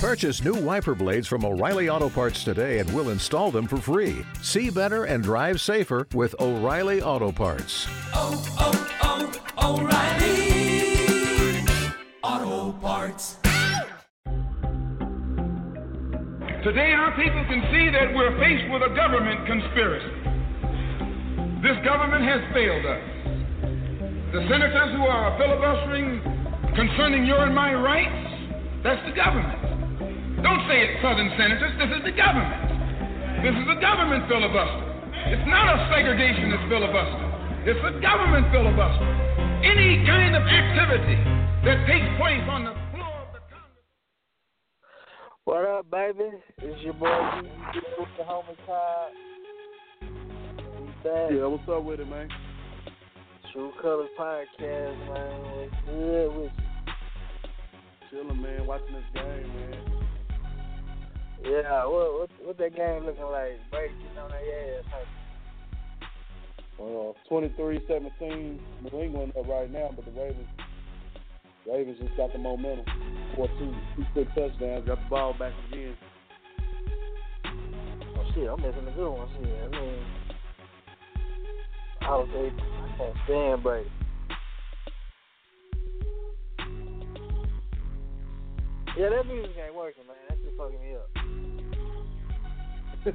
Purchase new wiper blades from O'Reilly Auto Parts today and we'll install them for free. See better and drive safer with O'Reilly Auto Parts. Oh, oh, oh, O'Reilly Auto Parts. Today, our people can see that we're faced with a government conspiracy. This government has failed us. The senators who are filibustering concerning your and my rights, that's the government. Don't say it's Southern senators, this is the government. This is a government filibuster. It's not a segregationist filibuster, it's a government filibuster. Any kind of activity that takes place on the floor of the Congress. What up, baby? It's your boy D with the homicide. We back. Yeah, what's up with it, man? TRU COLORS Podcast, man. What's good with you? Chilling, man. Watching this game, man. Yeah, what what what that game looking like? Brady getting on their ass. Huh? Uh, 23-17, New England up right now, but the Ravens, Ravens just got the momentum. Four two, two quick touchdowns, got the ball back again. Oh shit, I'm missing the good ones here. I mean, I would say I can't stand Brady. Yeah, that music ain't working, man. That's just fucking me up. Yeah.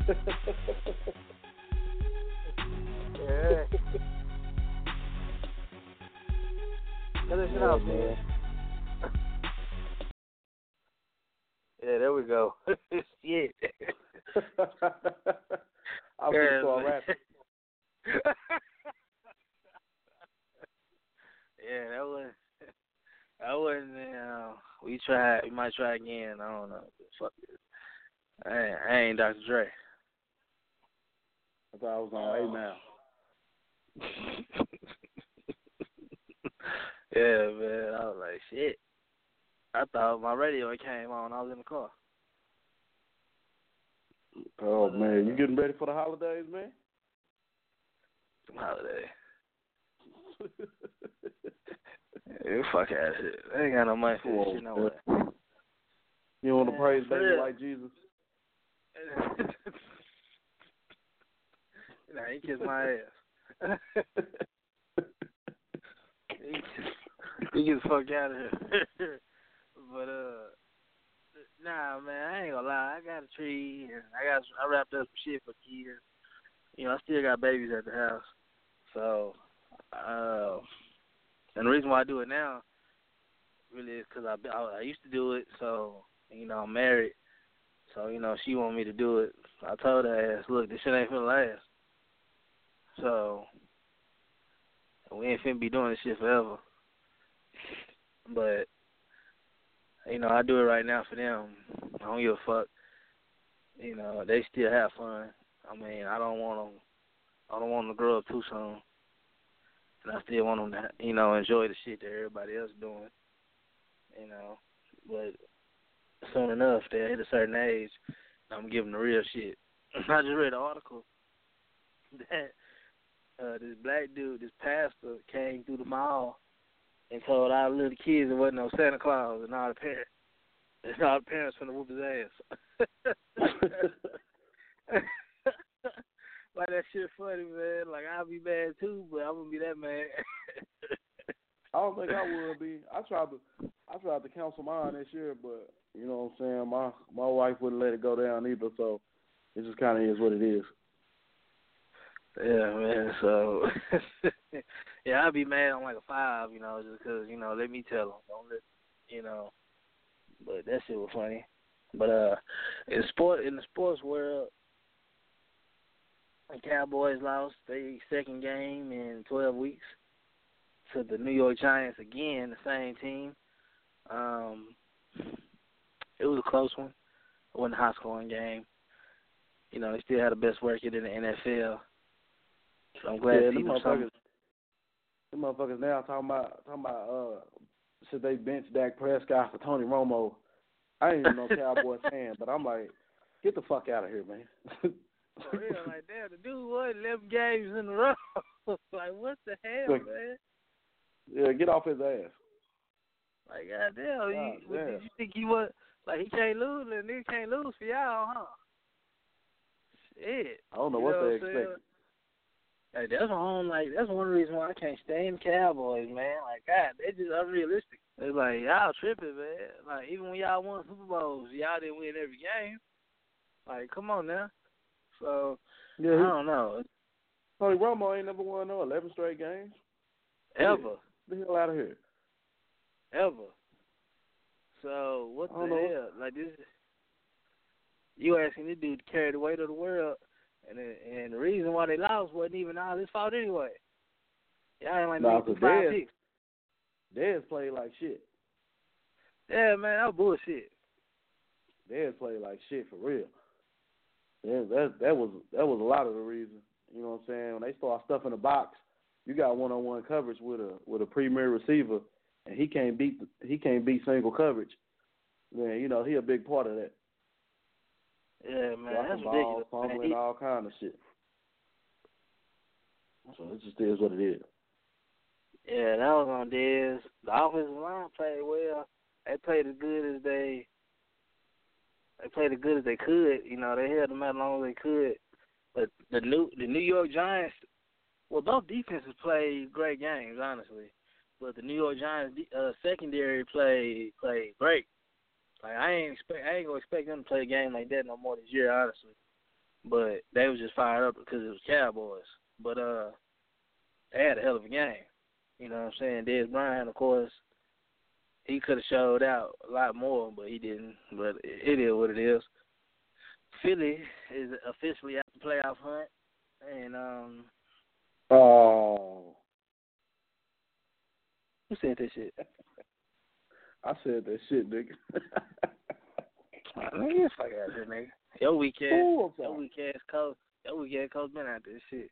Cut that shit out, man. Yeah, there we go. Shit. I was Yeah, gonna start man. rapping. yeah, that was that wasn't. Uh, we tried. We might try again. I don't know. Fuck it. I ain't, I ain't Dr. Dre. I thought I was on A now. yeah, man. I was like, shit. I thought my radio came on. I was in the car. Oh man, you getting ready for the holidays, man? Some holiday. Yeah, fuck out here. I ain't got no money for this shit no way. you want to praise baby like Jesus? Nah, he kissed my ass. he, he get the fuck out of here. but uh, nah, man, I ain't gonna lie. I got a tree and I got I wrapped up some shit for kids. You know, I still got babies at the house, so uh, and the reason why I do it now really is because I, I I used to do it. So you know, I'm married. So, you know, she wanted me to do it. I told her ass, look, this shit ain't finna last. So we ain't finna be doing this shit forever. But you know, I do it right now for them. I don't give a fuck. You know, they still have fun. I mean, I don't want them. I don't want them to grow up too soon. And I still want them to, you know, enjoy the shit that everybody else doing. You know, but soon enough they hit a certain age, I'm giving the real shit. I just read an article that uh, this black dude, this pastor, came through the mall and told the little kids there wasn't no Santa Claus and all the parents, and all the parents finna whoop his ass. like that shit funny, man. Like I'll be mad too, but I'm gonna be that mad. I don't think I would be. I tried to I tried to counsel mine this year, but you know what I'm saying, my my wife wouldn't let it go down either, so it just kinda is what it is. Yeah, man. So, yeah, I'd be mad on like a five, you know, just 'cause you know, let me tell them, don't let, you know. But that shit was funny. But uh, in sport, in the sports world, the Cowboys lost their second game in 12 weeks to the New York Giants again, the same team. Um, it was a close one. It wasn't a high scoring game. You know, they still had the best record in the NFL. So I'm glad yeah, to see them motherfuckers them motherfuckers now talking about talking about uh should they bench Dak Prescott for Tony Romo. I ain't even no Cowboy fan, but I'm like, get the fuck out of here, man. For real, like damn, the dude won eleven games in a row. like what the hell, man? Yeah, get off his ass. Like goddamn, you, God what, damn. did you think he was? Like he can't lose, and nigga can't lose for y'all, huh? Shit. I don't know You what know they expect. Like that's one like that's one reason why I can't stand Cowboys, man. Like God, they just unrealistic. It's like y'all tripping, man. Like even when y'all won Super Bowls, y'all didn't win every game. Like come on now. So yeah, I don't know Tony Romo ain't never won no eleven straight games. ever, the hell out of here. ever. So what the know. hell? Like this, you asking this dude to carry the weight of the world, and the- and the reason why they lost wasn't even all his fault anyway. Y'all ain't like Nah, no 'cause five theirs- picks. Dez played like shit. Yeah, man, that was bullshit. Dez played like shit for real. Yeah, that that was that was a lot of the reason. You know what I'm saying? When they start stuffing the box, you got one on one coverage with a with a premier receiver, and he can't beat he can't beat single coverage. Man, you know he a big part of that. Yeah, man, Dropping that's balls, ridiculous. man. fumbling, He- all kind of shit. So it just is what it is. Yeah, that was on Dez. The offensive line played well. They played as good as they they played as good as they could. You know, they held them out as long as they could. But the new the New York Giants, well, both defenses played great games, honestly. But the New York Giants uh, secondary played played great. Like I ain't expect I ain't gonna expect them to play a game like that no more this year, honestly. But they was just fired up because it was Cowboys. But uh, they had a hell of a game. You know what I'm saying? Dez Bryant, of course, he could have showed out a lot more, but he didn't. But it is what it is. Philly is officially out the playoff hunt, and um, Oh, who said that shit? I said that shit, nigga. Nigga, get the fuck out of here, nigga. Your weak ass, Ooh, I'm your sorry. weak ass coach, your weak ass coach been out this shit.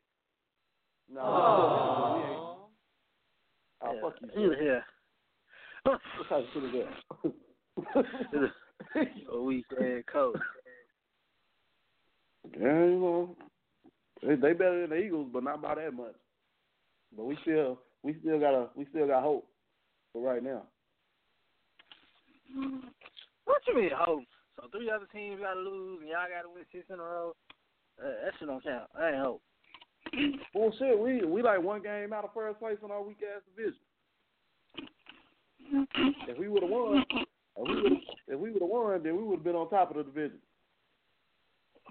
No, we ain't. Oh, yeah. fuck you. You sir. here? What type of shit is that? Your weak ass coach. Yeah, you know, they, better than the Eagles, but not by that much. But we still, we still got a, we still got hope for right now. What you mean hope? So three other teams got to lose, and y'all got to win six in a row. Uh, that shit don't count. That ain't hope. Bullshit, we we like one game out of first place in our weak ass division. If we would have won, if we would if we would have won, then we would have been on top of the division.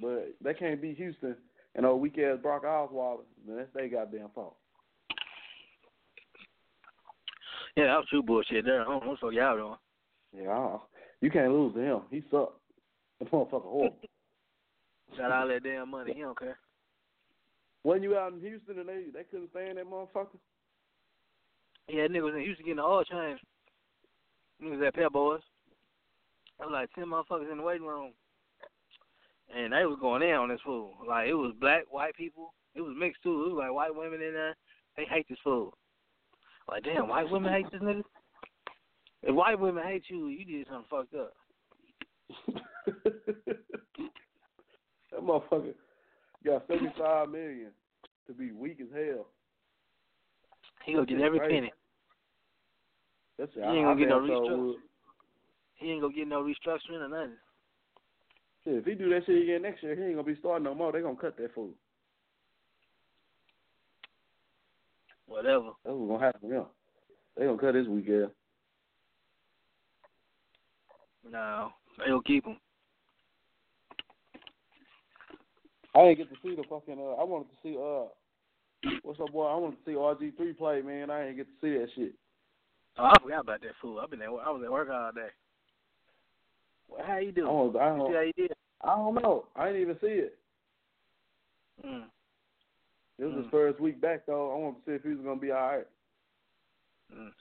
But they can't beat Houston and our weak ass Brock Osweiler. Then that's their goddamn fault. Yeah, that was true bullshit there. I don't know what fuck y'all doing. Yeah, you can't lose to him. He sucked. That motherfucker horrible. Got all that damn money. He don't care. Wasn't you out in Houston and they they couldn't stand that motherfucker? Yeah, niggas was used to getting the oil change. Niggas at Pep Boys. There was like ten motherfuckers in the waiting room. And they was going in on this fool. Like it was black, white people. It was mixed too. It was like white women in there. They hate this fool. Like damn, white women hate this nigga. If white women hate you, you did something fucked up. that motherfucker got seventy five million to be weak as hell. He gonna get every penny. That's He ain't gonna get no restructure. He ain't gonna get no restructuring or nothing. Shit, if he do that shit again next year, he ain't gonna be starting no more. They gonna cut that fool. Whatever. That's what's gonna happen to him. They gonna cut his weak ass. No, they gonna keep him. I didn't get to see the fucking. Uh, I wanted to see. Uh, what's up, boy? I wanted to see RG three play, man. I didn't get to see that shit. Oh, I forgot about that fool. I've been at, I was at work all day. How you doing? don't. I don't, you did? I don't know. I didn't even see it. Mm. It was his Mm. first week back though. I wanted to see if he was gonna be all right. Mm.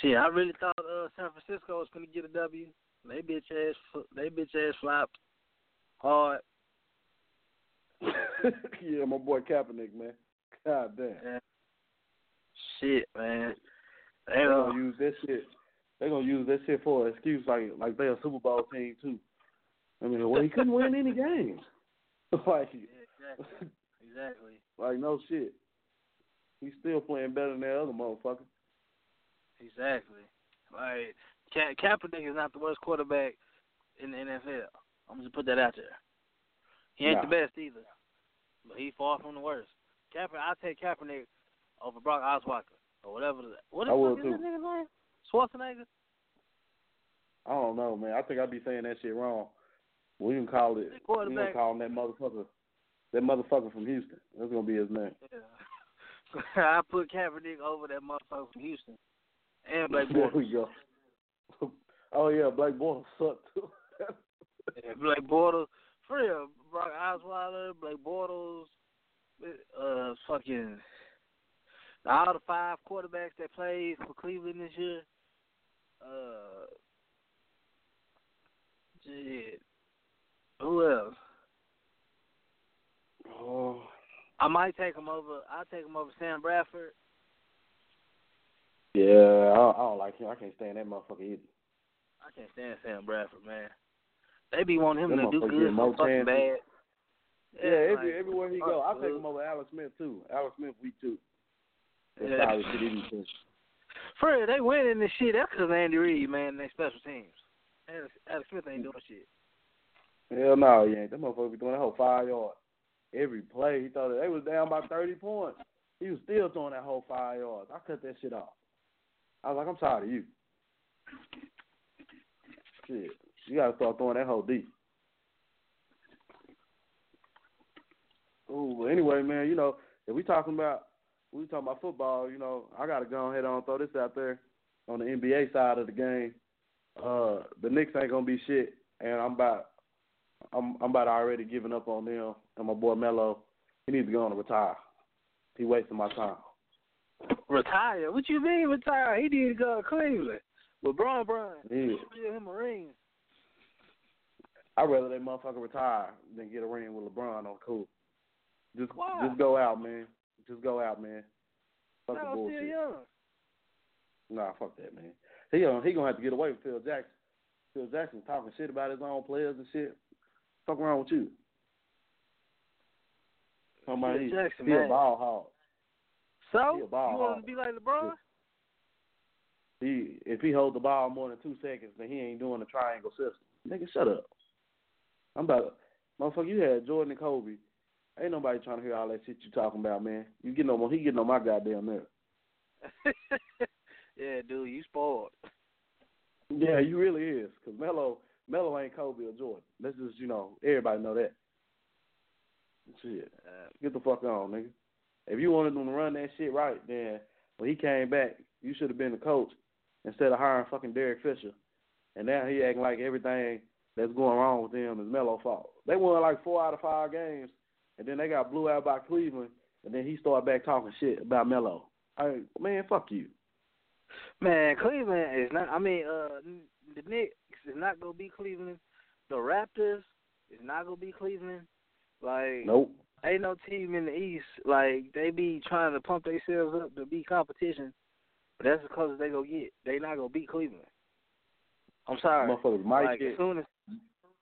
Shit, I really thought uh, San Francisco was gonna get a W. They bitch ass, they bitch ass flopped hard. yeah, my boy Kaepernick, man. God damn. Yeah. Shit, man. They uh, gonna use that shit. They gonna use that shit for an excuse, like like they a Super Bowl team too. I mean, well, he couldn't win any games. like, yeah, exactly, exactly, like no shit. He's still playing better than that other motherfucker. exactly. Like Ka- Kaepernick is not the worst quarterback in the NFL. I'm just put that out there. He ain't Nah. the best either, but he far from the worst. Kaepernick, I take Kaepernick over Brock Osweiler or whatever. The, what the I fuck will is too. that nigga's name? Schwarzenegger. I don't know, man. I think I'd be saying that shit wrong. We can call it. We gonna call him that motherfucker. That motherfucker from Houston. That's gonna be his name. Yeah. I put Kaepernick over that motherfucker from Houston and Blake Bortles. oh yeah, Blake Bortles sucked too. Yeah, Blake Bortles, for real, Brock Osweiler, Blake Bortles, uh, fucking all the five quarterbacks that played for Cleveland this year. Uh, shit. Who else? oh, I might take him over. I'll take him over Sam Bradford. yeah, I don't, I don't like him. I can't stand that motherfucker either. I can't stand Sam Bradford, man. They be wanting him Them to do good so fucking bad. Yeah, every, like, everywhere he go, I take him over Alex Smith too. Alex Smith we too. That's Yeah. solid shit he real, they winning this shit. That's because Andy Reid, man, they special teams. Alex, Alex Smith ain't doing shit. Hell no, he ain't. That motherfucker be doing that whole five yards. Every play, he thought they was down by thirty points. He was still throwing that whole five yards. I cut that shit off. I was like, I'm tired of you. Shit, you gotta start throwing that whole deep. But anyway, man, you know, if we talking about we talking about football, you know, I gotta go ahead and throw this out there on the NBA side of the game. Uh, the Knicks ain't gonna be shit, and I'm about I'm I'm about already giving up on them. And my boy Melo, he needs to go on and retire. He wasting my time. Retire? What you mean retire? He need to go to Cleveland with Bron Bron. Yeah. Give him a ring. I'd rather that motherfucker retire than get a ring with LeBron on cool. Just Why? just go out, man. Just go out, man. Fuck the No, still bullshit. young. Nah, fuck that, man. He gonna he gonna have to get away from Phil Jackson. Phil Jackson talking shit about his own players and shit. Fuck wrong with you? About Phil he, Jackson, he a man. ball hog. So you a ball want hog. to be like LeBron? He if he holds the ball more than two seconds, then he ain't doing the triangle system. Nigga, shut up. I'm about motherfucker. You had Jordan and Kobe. Ain't nobody trying to hear all that shit you talking about, man. You getting on he getting on my goddamn nerve. yeah, dude, you spoiled. Yeah, you really is. Cause Melo Melo ain't Kobe or Jordan. Let's just you know everybody know that. Shit, Uh, get the fuck on, nigga. If you wanted them to run that shit right, then when he came back, you should have been the coach instead of hiring fucking Derek Fisher. And now he acting like everything that's going wrong with them is Melo's fault. They won like four out of five games, and then they got blew out by Cleveland, and then he started back talking shit about Melo. I man, fuck you. Man, Cleveland is not. I mean, uh, the Knicks is not gonna be Cleveland. The Raptors is not gonna be Cleveland. Like, Nope. ain't no team in the East. Like, they be trying to pump themselves up to be competition, but that's as close as they go get. They not gonna beat Cleveland. I'm sorry. Motherfuckers might like, get as soon as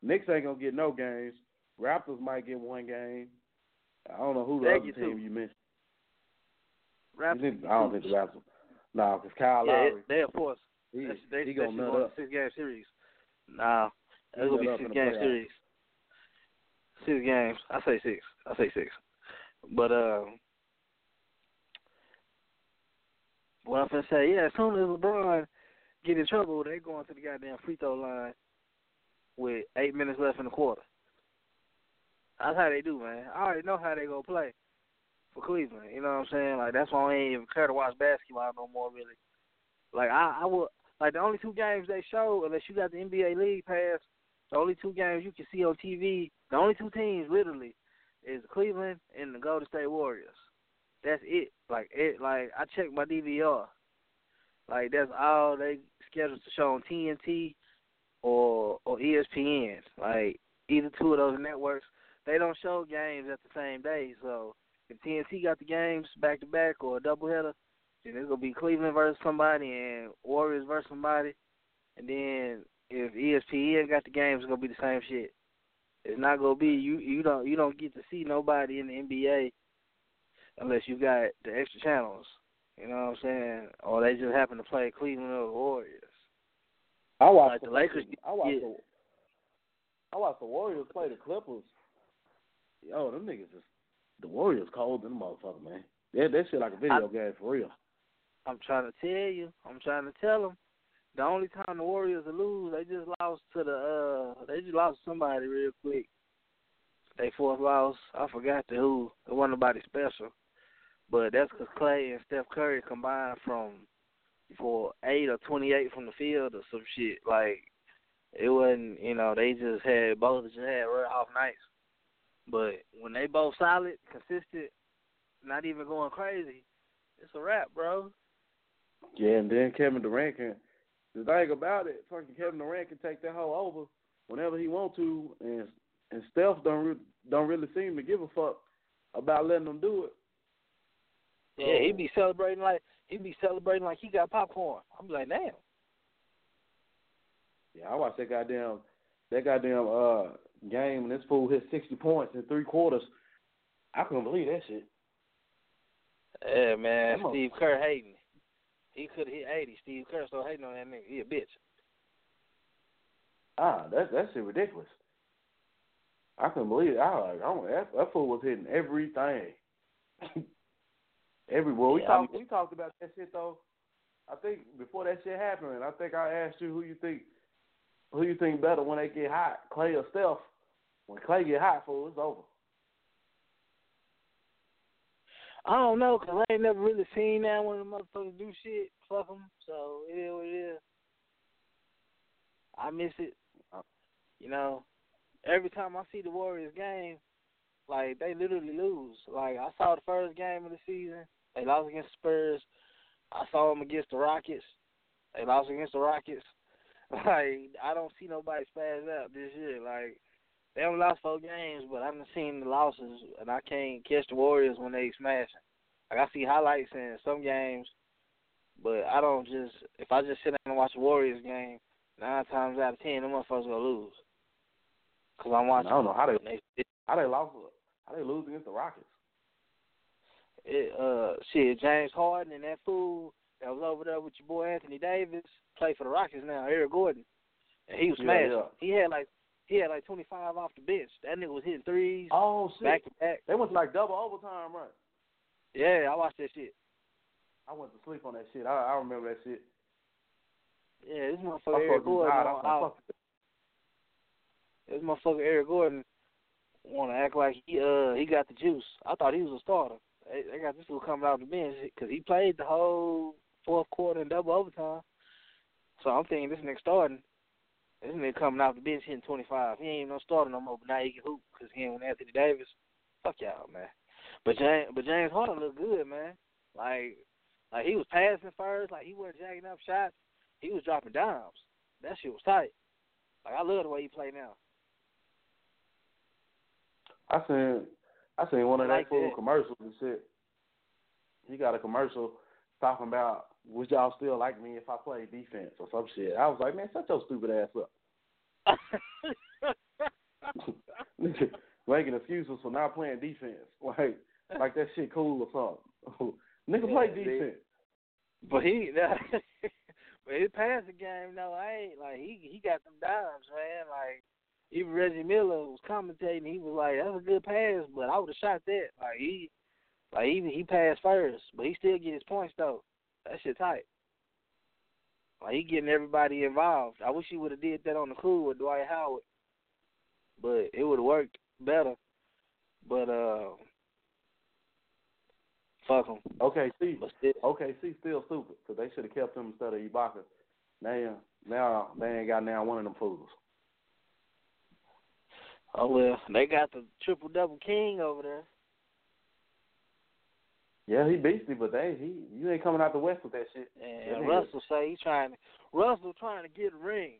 Knicks ain't gonna get no games. Raptors might get one game. I don't know who the They other get team two. you mentioned. Raptors, I don't think the Raptors. No, because Kyle yeah, Lowry, they of course. he, That's, they, he gonna nut up. six game series. Nah, it's gonna be six game series. Six games. I say six. I say six. But uh, what I'm gonna say, yeah, as soon as LeBron get in trouble, they going to the goddamn free throw line with eight minutes left in the quarter. That's how they do, man. I already know how they gonna play for Cleveland. You know what I'm saying? Like that's why I ain't even care to watch basketball no more, really. Like I, I would like the only two games they show, unless you got the NBA League Pass, the only two games you can see on TV, the only two teams literally is Cleveland and the Golden State Warriors. That's it. Like it. Like I checked my DVR. Like that's all they scheduled to show on TNT or or ESPN. Like either two of those networks, they don't show games at the same day. So if TNT got the games back to back or a doubleheader, then it's gonna be Cleveland versus somebody and Warriors versus somebody. And then if ESPN got the games, it's gonna be the same shit. It's not gonna be you. You don't you don't get to see nobody in the NBA unless you got the extra channels. You know what I'm saying? Or they just happen to play Cleveland or the Warriors. I watched Like the Lakers, I watched yeah. the I watched the Warriors play the Clippers. Yo, them niggas is the Warriors cold than the motherfucker, man. That that shit like a video I, game for real. I'm trying to tell you. I'm trying to tell them. The only time the Warriors will lose, they just lost to the. uh They just lost to somebody real quick. They fourth loss. I forgot to who. It wasn't nobody special, but that's because Klay and Steph Curry combined from for eight or twenty eight from the field or some shit. Like it wasn't. You know, they just had both just had real off nights. But when they both solid, consistent, not even going crazy, it's a wrap, bro. Yeah, and then Kevin Durant can. The thing about it, fucking Kevin Durant can take that whole over whenever he want to, and and Steph don't re- don't really seem to give a fuck about letting them do it. Yeah, he'd be celebrating like he'd be celebrating like he got popcorn. I'm like, damn. Yeah, I watched that goddamn that goddamn uh game and this fool hit sixty points in three quarters. I couldn't believe that shit. Yeah, man. Come on. Steve Kerr hating. He could hit eighty. Steve Kerr still hating on that nigga. He a bitch. Ah, that that shit ridiculous. I couldn't believe it. I like, oh, that that fool was hitting everything. Every well, we Yeah, talked we talked about that shit though. I think before that shit happened, I think I asked you who you think who you think better when they get hot, Klay or Steph. When Klay get hot, fool, it's over. I don't know, cause I ain't never really seen that when the motherfuckers do shit. Fuck 'em. So it is what it is. I miss it. Uh, you know, every time I see the Warriors game, like they literally lose. Like I saw the first game of the season, they lost against the Spurs. I saw them against the Rockets. They lost against the Rockets. Like I don't see nobody spaz out this year. Like they haven't lost four games, but I haven't seen the losses, and I can't catch the Warriors when they smashing. Like I see highlights in some games, but I don't just if I just sit down and watch the Warriors game, nine times out of ten, them motherfuckers gonna lose. Cause I'm watching. I don't know how they they how they lost how they lose against the Rockets. it, uh shit, James Harden and that fool that was over there with your boy Anthony Davis play for the Rockets now, Eric Gordon. And he was Yeah, smashed. yeah. He had like he had like twenty five off the bench. That nigga was hitting threes Oh shit! back to back. They went to like double overtime, right? Yeah, I watched that shit. I went to sleep on that shit. I I remember that shit. Yeah, this motherfucker Eric Gordon. God. I on- out- This motherfucker Eric Gordon want to act like he uh he got the juice. I thought he was a starter. They, they got this fool coming out of the bench because he played the whole fourth quarter and double overtime. So I'm thinking this nigga starting. This nigga coming out the bench hitting 25. He ain't even no starter no more, but now he can hoop because he ain't with Anthony Davis. Fuck y'all, man. But James, but James Harden looked good, man. Like, like he was passing first, like he wasn't jacking up shots. He was dropping dimes. That shit was tight. Like I love the way he play now. I seen I seen one of Like that fool that. commercials and shit. He got a commercial talking about would y'all still like me if I played defense or some shit. I was like, man, shut your stupid ass up. Making excuses for not playing defense. Like like that shit cool or something. Nigga play Yeah, defense. but he, but his passing game, no, I ain't like he he got them dimes, man. Like even Reggie Miller was commentating, he was like, "That's a good pass," but I would have shot that. Like he, like he he passed first, but he still get his points though. That shit tight. Like he getting everybody involved. I wish he would have did that on the cool with Dwight Howard, but it would have worked better. But uh, fuck him. Okay, see still, okay, see still stupid, because they should have kept him instead of Ibaka. Now now they ain't got now one of them fools. Oh well, they got the triple double king over there. Yeah, he beastie, but they he you ain't coming out the west with that shit. And That Russell say he's trying to Russell trying to get a ring.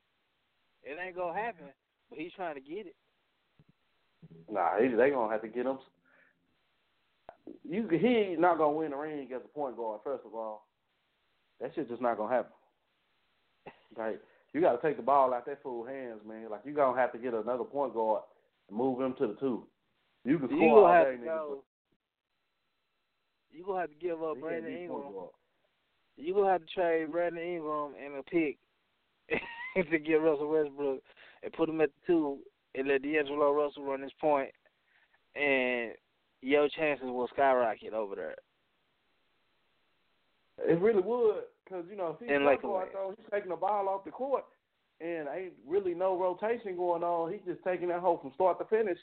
It ain't gonna happen, but he's trying to get it. Nah, he, they gonna have to get him. You he not gonna win the ring as a point guard. First of all, that shit just not gonna happen. Like you got to take the ball out that fool hands, man. Like you gonna have to get another point guard and move him to the two. You can score all day, to nigga, go. You gonna have to give up he can't Brandon Ingram. You gonna have to trade Brandon Ingram and a pick to get Russell Westbrook and put him at the two and let D'Angelo Russell run his point, and your chances will skyrocket over there. It really would, because you know, if he's like though, he's taking the ball off the court, and ain't really no rotation going on. He's just taking that hole from start to finish.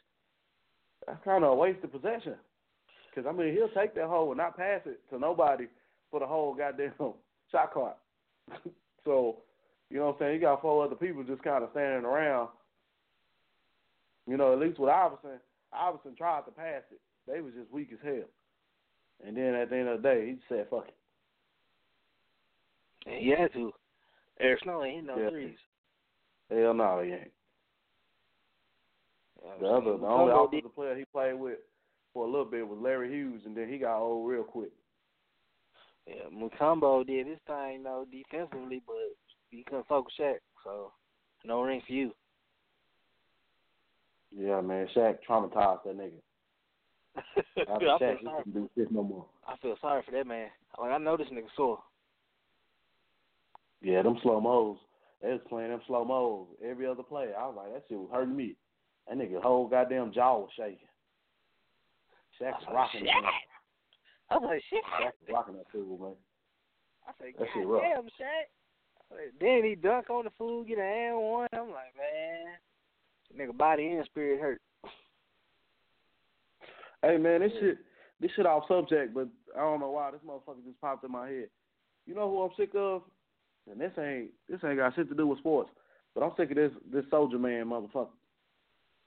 That's kind of a waste of possession. Because I mean, he'll take that hole and not pass it to nobody for the whole goddamn shot clock. so, you know what I'm saying? You got four other people just kind of standing around. You know, at least with Iverson, Iverson tried to pass it. They was just weak as hell. And then at the end of the day, he said, "Fuck it." And he had to. Eric Snow ain't hitting no Yeah. threes. Hell no, he ain't. The other, the only offensive player he played with for a little bit was Larry Hughes, and then he got old real quick. Yeah, Mutombo did his thing though defensively, but he couldn't focus Shaq, so no ring for you. Yeah, man, Shaq traumatized that nigga. After I, feel he sorry, couldn't do shit no more. I feel sorry for that man. Like I know this nigga sore. Yeah, them slow mos. They was playing them slow mos every other play. I was like, that shit was hurting me. That nigga whole goddamn jaw was shaking. Shaq oh, was I was like, rocking shit. man. I was like, shit. Shaq was rocking that fool, man. I said, That shit God rough. damn, Shaq. Then he dunk on the fool, get an and one. I'm like, man, nigga body and spirit hurt. Hey man, this shit this shit off subject, but I don't know why this motherfucker just popped in my head. You know who I'm sick of? And this ain't this ain't got shit to do with sports. But I'm sick of this this soldier man motherfucker.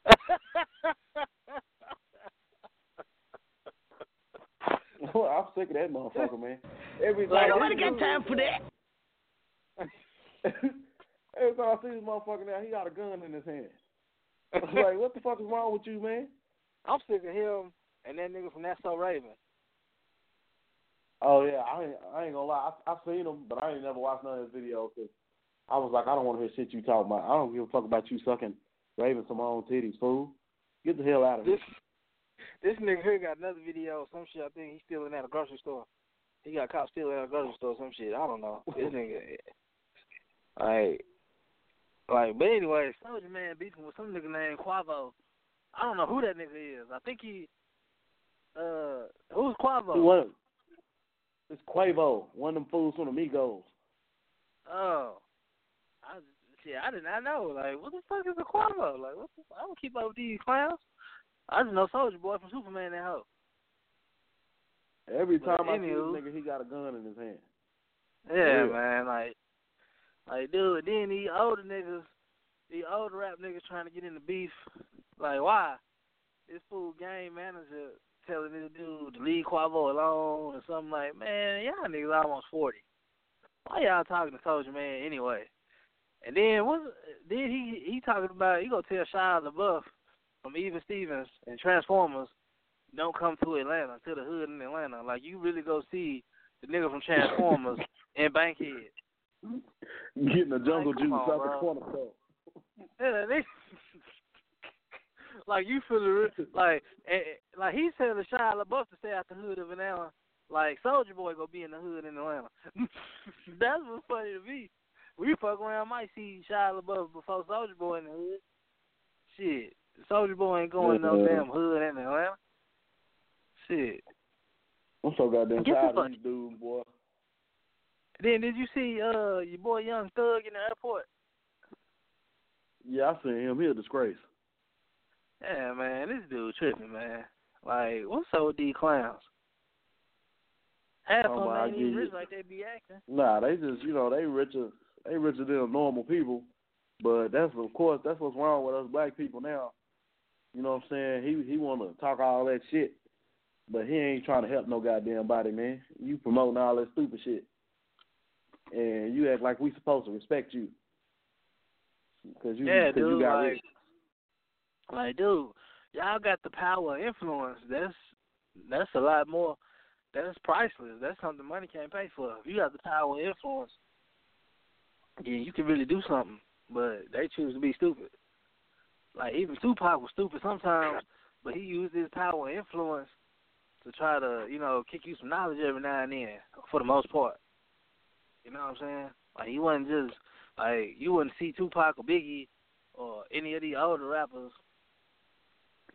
I'm sick of that motherfucker, man. Every time Like, this nobody got time for that. Every time I see this motherfucker now, he got a gun in his hand. I'm like, what the fuck is wrong with you, man? I'm sick of him and that nigga from That's So Raven. Oh yeah, I ain't, I ain't gonna lie. I, I seen him, but I ain't never watched none of his videos. Cause I was like, I don't want to hear shit you talking about. I don't give a fuck about you sucking Raven-Symoné titties, fool. Get the hell out of here. This this nigga here got another video, some shit. I think he's stealing at a grocery store. He got cops stealing at a grocery store, some shit. I don't know. This nigga, like, like. But anyway, Soldier Man beefing with some nigga named Quavo. I don't know who that nigga is. I think he. Uh, who's Quavo? Who was? It's Quavo, one of them fools from the Migos. Oh, I shit. I did not know. Like, what the fuck is a Quavo? Like, what? The, I don't keep up with these clowns. I just know Soulja Boy from Superman and hoe. Every But time I see this nigga, he got a gun in his hand. Yeah, real. man. Like, like, dude. Then these older niggas, these older rap niggas trying to get in the beef. Like, why? This fool game manager telling this dude to leave Quavo alone or something like, man, y'all niggas almost forty. Why y'all talking to Soldier Man anyway? And then what? Then he he talking about he gonna tell Shia LaBeouf from Even Stevens and Transformers, don't come to Atlanta to the hood in Atlanta. Like you really go see the nigga from Transformers in Bankhead. Getting the jungle Like, juice on, out bro. the corner store. Yeah, they, like you feel the like eh, eh, like he's telling Shia LaBeouf to stay out the hood of Atlanta. Like Soulja Boy gonna be in the hood in Atlanta. That's what's funny to me. We fuck around, might see Shia LaBeouf before Soulja Boy in the hood. Shit, Soulja Boy ain't going no damn hood in Atlanta. Shit. I'm so goddamn tired of these dudes, boy. Then did you see uh your boy Young Thug in the airport? Yeah, I seen him. He a disgrace. Yeah, man, this dude tripping, man. Like, what's up with these clowns? Half of them ain't even rich like they be acting. Nah, they just you know they richer they richer than normal people, but that's of course that's what's wrong with us black people now. You know what I'm saying? He he want to talk all that shit, but he ain't trying to help no goddamn body, man. You promoting all that stupid shit, and you act like we supposed to respect you because you yeah, cause dude. you got like, rich. like, dude, y'all got the power and influence. That's that's a lot more. That's priceless. That's something money can't pay for. If you got the power and influence, yeah, you can really do something. But they choose to be stupid. Like even Tupac was stupid sometimes, but he used his power and influence to try to, you know, kick you some knowledge every now and then, for the most part. You know what I'm saying? Like he wasn't just like you wouldn't see Tupac or Biggie or any of the older rappers,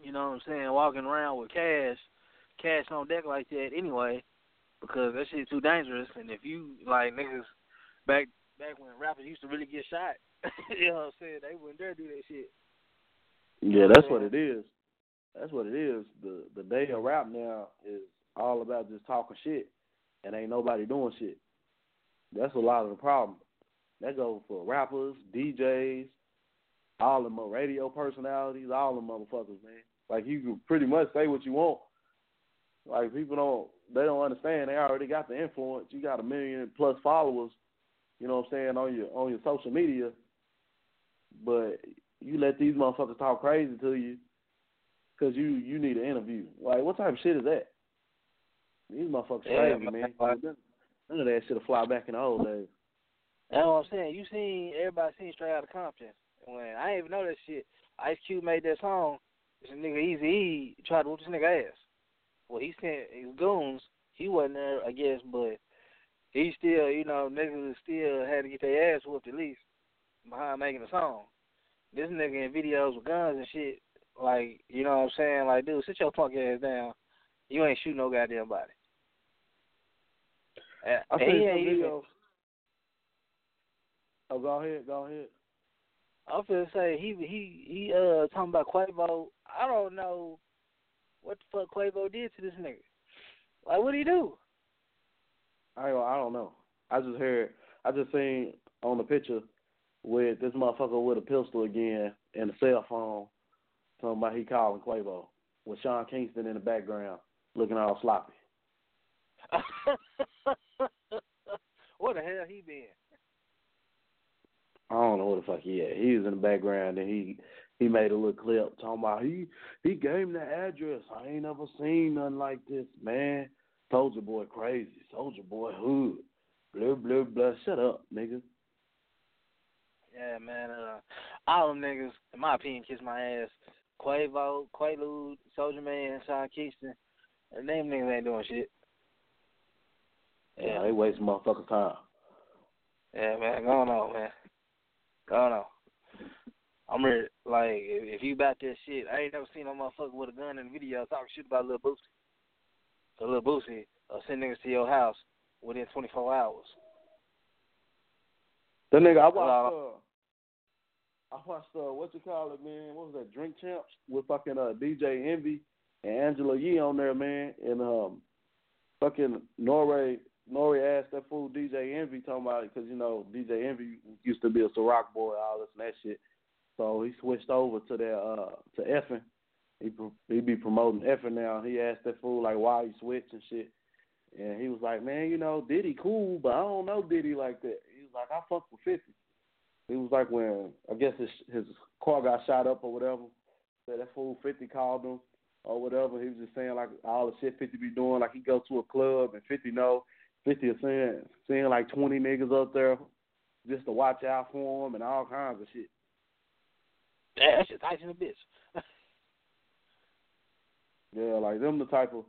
you know what I'm saying, walking around with cash, cash on deck like that anyway, because that shit too dangerous. And if you like niggas back back when rappers used to really get shot, you know what I'm saying, they wouldn't dare do that shit. Yeah, that's what it is. That's what it is. The the day of rap now is all about just talking shit, and ain't nobody doing shit. That's a lot of the problem. That goes for rappers, DJs, all them radio personalities, all them motherfuckers, man. Like you can pretty much say what you want. Like people don't they don't understand. They already got the influence. You got a million plus followers, you know what I'm saying, on your on your social media. But you let these motherfuckers talk crazy to you because you you need an interview. Like what type of shit is that? These motherfuckers Yeah, crazy, man. man. None of that shit'll fly back in the old days. That's what I'm saying. You seen everybody seen straight out of Compton. When I didn't even know that shit. Ice Cube made that song. This nigga Easy E tried to whoop this nigga ass. Well, he sent his goons. He wasn't there, I guess, but he still, you know, niggas still had to get their ass whooped at least behind making a song. This nigga in videos with guns and shit, like, you know what I'm saying? Like, dude, sit your punk ass down. You ain't shooting no goddamn body. And- I seen some videos. Oh, go ahead, go ahead. I'm finna say he he he uh talking about Quavo. I don't know what the fuck Quavo did to this nigga. Like what would he do? I I don't know. I just heard. I just seen on the picture with this motherfucker with a pistol again and a cell phone. Talking about he calling Quavo with Sean Kingston in the background looking all sloppy. what the hell he been? I don't know what the fuck he at. He was in the background and he he made a little clip talking about he he gave him the address. I ain't never seen nothing like this, man. Soulja boy crazy. Soulja boy hood. Blah blah blah. Shut up, nigga. Yeah, man. Uh, all them niggas, in my opinion, kiss my ass. Quavo, Quaalude, Soldier Man, Sean Kingston, and them niggas ain't doing shit. Yeah, they waste motherfuckers time. Yeah, man, go on, man. Go on. I'm ready. Like, if, if you about that shit, I ain't never seen no motherfucker with a gun in the video talking shit about Lil Boosie. So Lil Boosie uh, send niggas to your house within 24 hours. The nigga, I watched. Uh, I watched. Uh, what you call it, man? What was that? Drink Champs with fucking uh, DJ Envy and Angela Yee on there, man. And um, fucking Nore Nore asked that fool DJ Envy talking about it because you know DJ Envy used to be a Ciroc boy, all this and that shit. So he switched over to that uh to Effen. He he be promoting Effen now. He asked that fool like why he switched and shit. And he was like, man, you know, Diddy cool, but I don't know Diddy like that. He was like, I fuck with 50. It was like when, I guess his his car got shot up or whatever. Said that fool 50 called him or whatever. He was just saying like all the shit 50 be doing. Like he go to a club and 50 know. 50 is saying, seeing like 20 niggas up there just to watch out for him and all kinds of shit. Yeah, that shit tight in the bitch. Yeah, like them the type of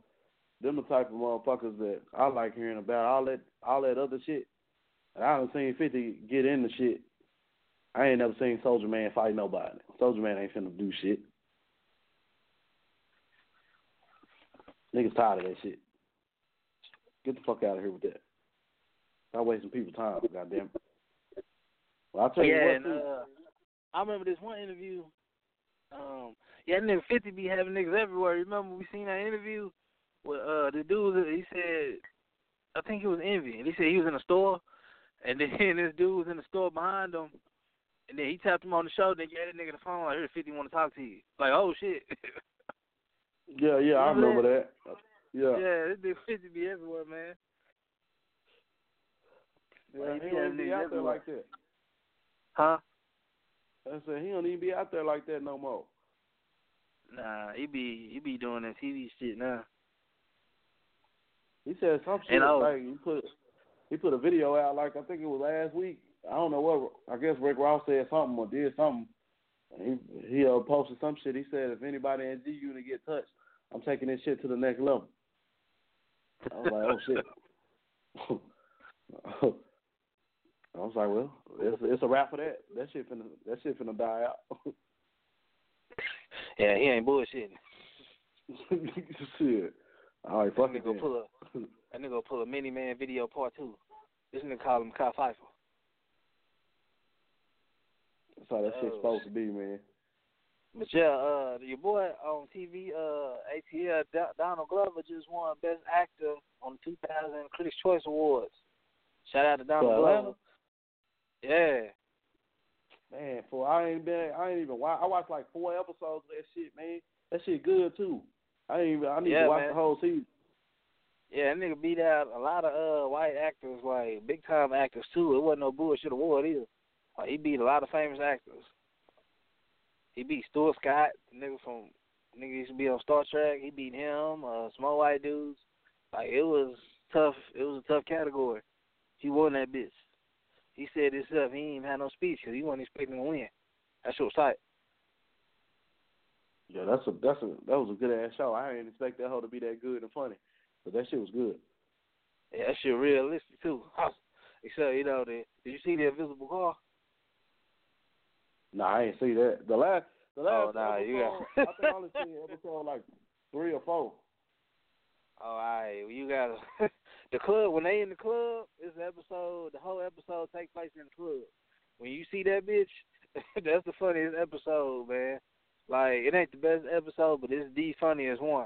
them the type of motherfuckers that I like hearing about. All that all that other shit. And I haven't seen Fifty get into shit. I ain't never seen Soldier Man fight nobody. Soldier Man ain't finna do shit. Niggas tired of that shit. Get the fuck out of here with that. Stop wasting people's time, goddamn. Well, I'll tell you what, and uh, I remember this one interview. Um, yeah, nigga Fifty be having niggas everywhere. Remember we seen that interview with uh the dude. He said, I think it was Envy, and he said he was in a store, and then this dude was in the store behind him, and then he tapped him on the shoulder and gave that nigga the phone. Like, here, Fifty want to talk to you. Like, oh shit. yeah, yeah, I Remember that. Yeah. yeah, this nigga Fifty be everywhere, man. Yeah, he he don't even be out there like that. Huh? I said he don't even be out there like that no more. Nah, he be he be doing that TV shit now. He said some shit And was- like he put he put a video out like I think it was last week. I don't know what I guess Rick Ross said something or did something. And he he uh, posted some shit. He said if anybody in G-Unit get touched, I'm taking this shit to the next level. I was like, oh shit. I was like, well, it's it's a wrap for that. That shit finna that shit finna die out. yeah, he ain't bullshitting. shit. All right, fuck that it. nigga then. pull a that nigga pull a Many Men video part two. This nigga call him Kyle Pfeiffer. That's how that shit's Oh, supposed to be, man. But yeah, uh, your boy on TV, uh, ATL Do- Donald Glover just won Best Actor on the 2000 Critics' Choice Awards. Shout out to Donald For Glover. Yeah, Man, for I ain't been I ain't even watch I watched like four episodes of that shit, man. That shit good too. I ain't even I need Yeah, to watch man. the whole season. yeah, that nigga beat out a lot of uh white actors, like big time actors too. It wasn't no bullshit award either. Like he beat a lot of famous actors. He beat Stuart Scott, the nigga from nigga used to be on Star Trek. He beat him, uh, small white dudes. Like it was tough. It was a tough category. He won that bitch. He said himself he ain't even had no speech because he wasn't expecting to win. That shit was tight. Yeah, that's a that's a that was a good ass show. I didn't expect that hoe to be that good and funny. But that shit was good. Yeah, that shit realistic too. Except you know, the, did you see the Invisible Car? Nah, I ain't see that. The last the last Oh, nah, episode, you got- I think I only seen episode like three or four. Oh, all right. Well, you gotta the club when they in the club. This episode, the whole episode takes place in the club. When you see that bitch, that's the funniest episode, man. Like it ain't the best episode, but it's the funniest one.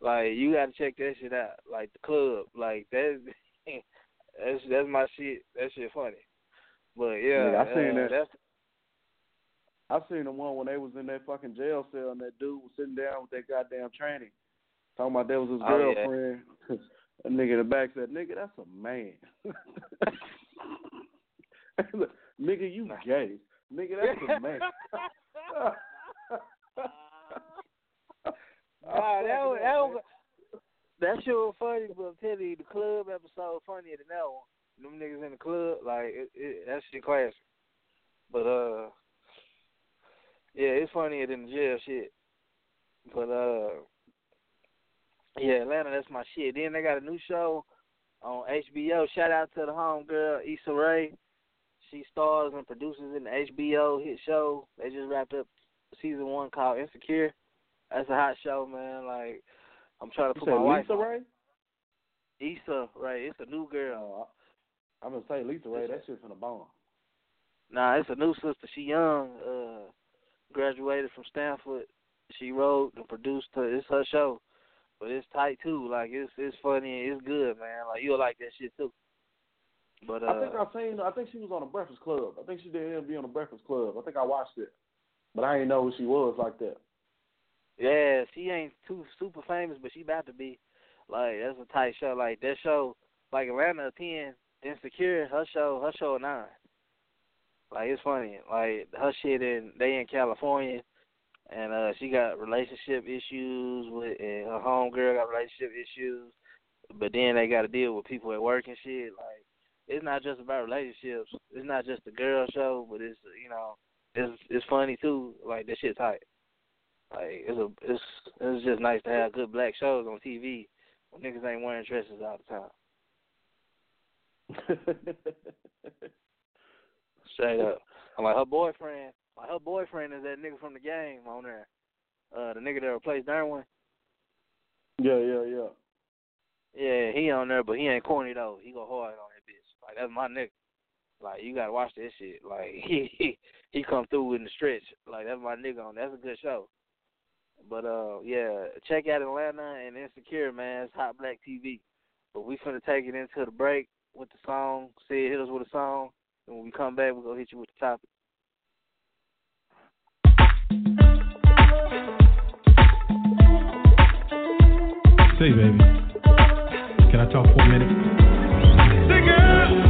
Like you gotta check that shit out. Like the club, like that. that's that's my shit. That shit funny. But yeah, Nigga, I seen uh, that. That's I seen the one when they was in that fucking jail cell and that dude was sitting down with that goddamn tranny. Talking about that was his Oh, yeah. girlfriend. that nigga in the back said, Nigga, that's a man. nigga, you gay. Nigga, that's a man. Nah, that was, that was that shit was funny, but I'm telling you, the club episode funnier than that one. Them niggas in the club, like it, it, that shit classic. But uh, yeah, it's funnier than the jail shit. But uh, yeah, Atlanta, that's my shit. Then they got a new show on HBO. Shout out to the homegirl Issa Rae. She stars and produces in the HBO hit show. They just wrapped up season one called Insecure. That's a hot show, man. Like I'm trying to You put my said wife Lisa on. Ray? Issa Rae, it's a new girl. I'm gonna say Lisa Ray, that shit from the bone. Nah, it's a new sister. She young. Uh, graduated from Stanford. She wrote and produced her. It's her show, but it's tight too. Like it's it's funny. and It's good, man. Like you'll like that shit too. But uh, I think I've seen I think she was on the Breakfast Club. I think she did an interview on the Breakfast Club. I think I watched it. But I didn't know who she was like that. yeah, she ain't too super famous, but she about to be. Like that's a tight show. Like that show, like Atlanta a ten, Insecure. Her show, her show a nine. Like it's funny. Like her shit in they in California, and uh she got relationship issues with, and her homegirl got relationship issues. But then they got to deal with people at work and shit. Like it's not just about relationships. It's not just a girl show, but it's you know it's it's funny too. Like that shit tight. Like it's a it's it's just nice to have good black shows on TV when niggas ain't wearing dresses all the time. Straight up. I'm like her boyfriend. Like her boyfriend is that nigga from the game on there. Uh, the nigga that replaced Derwin. yeah, yeah, yeah. Yeah, he on there, but he ain't corny though. He go hard on that bitch. Like that's my nigga. Like you gotta watch this shit. Like he he, he come through in the stretch. Like that's my nigga on. That's a good show. But uh, yeah, check out Atlanta and Insecure, man. It's Hot Black TV. But we finna take it into the break with the song. See, hit us with a song. And when we come back, we're gonna hit you with the topic. Say, baby, can I talk for a minute? Say,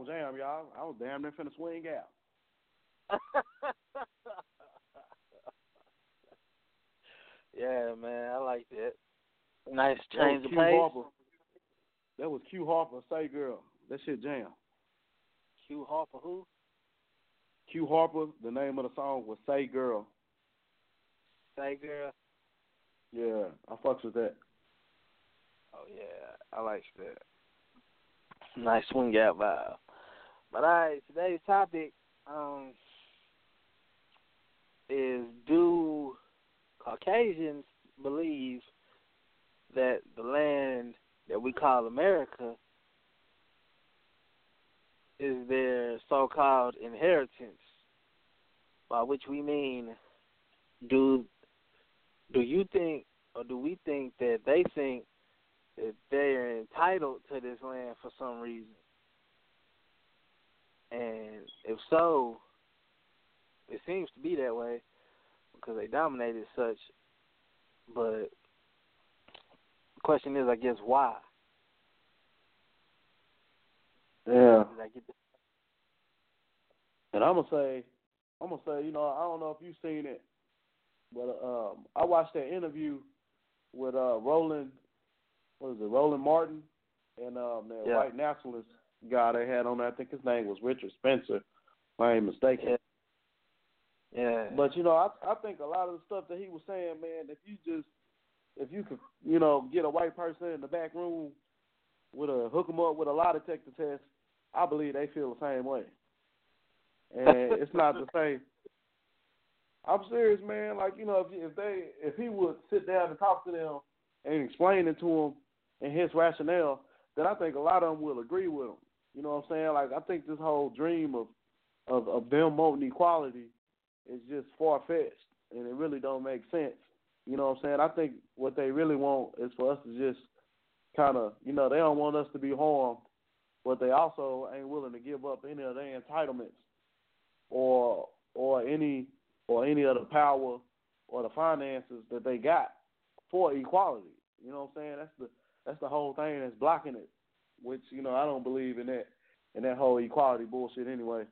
song jam, y'all. I was damn near finna swing out. yeah, man, I like that. Nice change of pace. Harper. That was Q Harper, Say Girl. That shit jam. Q Harper, who? Q Harper, the name of the song was Say Girl. Say girl. Yeah, I fucks with that. Oh yeah, I like that. Nice swing out vibe. But alright, today's topic um is do Caucasians believe that the land that we call America is their so called inheritance. By which we mean do do you think or do we think that they think that they're entitled to this land for some reason? And if so, it seems to be that way because they dominated such. But the question is, I guess, why? Yeah. Did I get the- And I'm gonna say, I'm gonna say, you know, I don't know if you've seen it, but um, I watched that interview with uh Roland, what is it, Roland Martin, and um that Yeah. white nationalist guy they had on there. I think his name was Richard Spencer, if I ain't mistaken. Yeah. Yeah. But you know, I I think a lot of the stuff that he was saying, man, if you just if you could, you know, get a white person in the back room with a hook them up with a lie detector test, I believe they feel the same way. And it's not the same. I'm serious, man. Like you know, if if they if he would sit down and talk to them and explain it to them and his rationale, then I think a lot of them will agree with him. You know what I'm saying? Like I think this whole dream of of of them wanting equality is just far fetched, and it really don't make sense. You know what I'm saying? I think what they really want is for us to just kind of, you know, they don't want us to be harmed, but they also ain't willing to give up any of their entitlements or or any or any of the power or the finances that they got for equality. You know what I'm saying? That's the that's the whole thing that's blocking it. Which you know I don't believe in that in that whole equality bullshit anyway.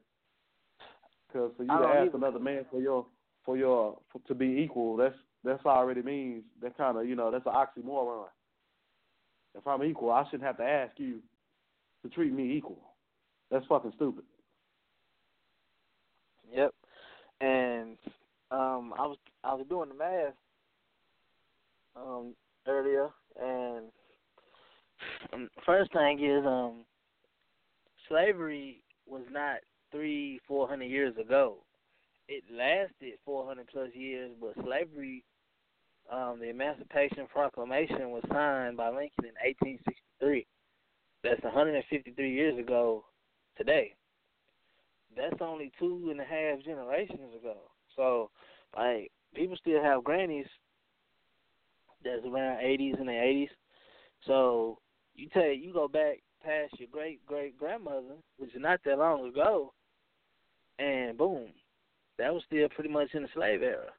Because for you to ask either. another man for your for your for, to be equal, that's that's already means that kind of you know that's an oxymoron. If I'm equal, I shouldn't have to ask you to treat me equal. That's fucking stupid. Yep. And um I was I was doing the math um earlier and um, first thing is um slavery was not three, four hundred years ago. It lasted four hundred plus years, but slavery um the Emancipation Proclamation was signed by Lincoln in eighteen sixty three. That's one hundred and fifty three years ago today that's only two and a half generations ago. So, like, people still have grannies that's around eighties and the eighties. So you take you go back past your great great grandmother, which is not that long ago, and boom, that was still pretty much in the slave era.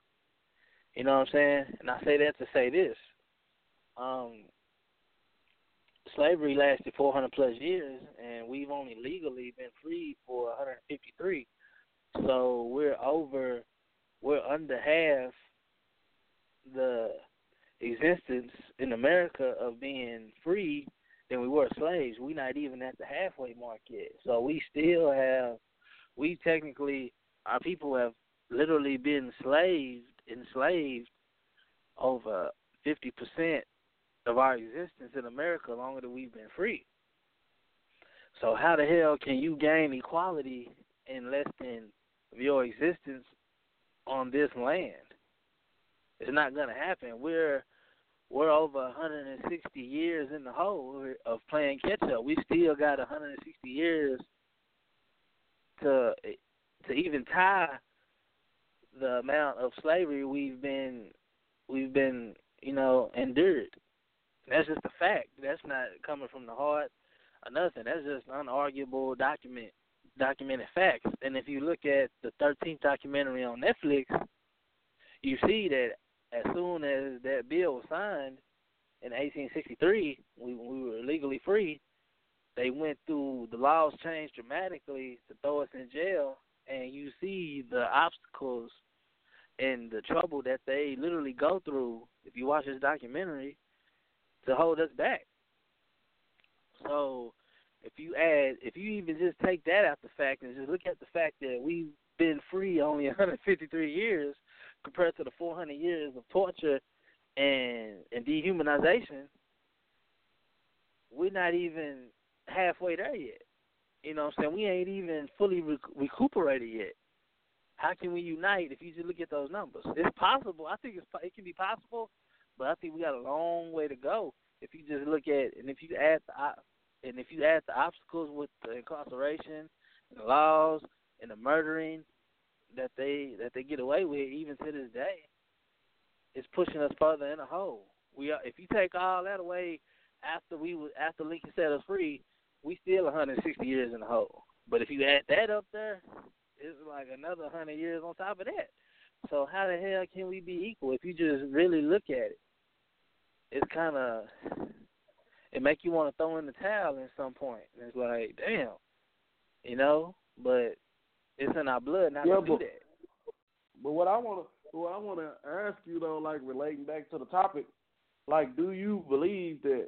You know what I'm saying? And I say that to say this. Um slavery lasted 400 plus years, and we've only legally been freed for 153. So we're over, we're under half the existence in America of being free than we were slaves. We're not even at the halfway mark yet. So we still have, we technically, our people have literally been slaved, enslaved over 50% of our existence in America longer than we've been free. So how the hell can you gain equality in less than your existence on this land? It's not gonna happen. We're we're over 160 years in the hole of playing catch up. We still got 160 years to to even tie the amount of slavery we've been we've been you know endured. That's just a fact. That's not coming from the heart or nothing. That's just unarguable document documented facts. And if you look at the thirteenth documentary on Netflix, you see that as soon as that bill was signed, in 1863, we, we were legally free, they went through the laws changed dramatically to throw us in jail, and you see the obstacles and the trouble that they literally go through if you watch this documentary to hold us back. So if you add, if you even just take that out the fact and just look at the fact that we've been free only 153 years compared to the 400 years of torture and and dehumanization, we're not even halfway there yet. You know what I'm saying? We ain't even fully rec- recuperated yet. How can we unite if you just look at those numbers? It's possible. I think it's it can be possible, but I think we got a long way to go if you just look at and if you add the and if you add the obstacles with the incarceration, the laws, and the murdering that they that they get away with even to this day, it's pushing us further in a hole. We are if you take all that away after we after Lincoln set us free, we still 160 years in the hole. But if you add that up there, it's like another 100 years on top of that. So how the hell can we be equal if you just really look at it? It's kind of it make you want to throw in the towel at some point. And it's like, damn, you know. But it's in our blood not Yeah, to do but- that. But what I want to, what I want to ask you though, like relating back to the topic, like, do you believe that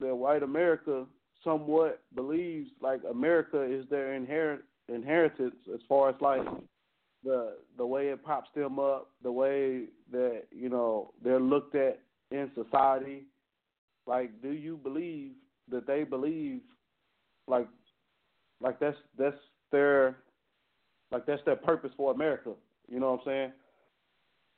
that white America somewhat believes like America is their inherent inheritance as far as like the the way it pops them up, the way that you know they're looked at in society. Like, do you believe that they believe like like that's that's their like that's their purpose for America? You know what I'm saying?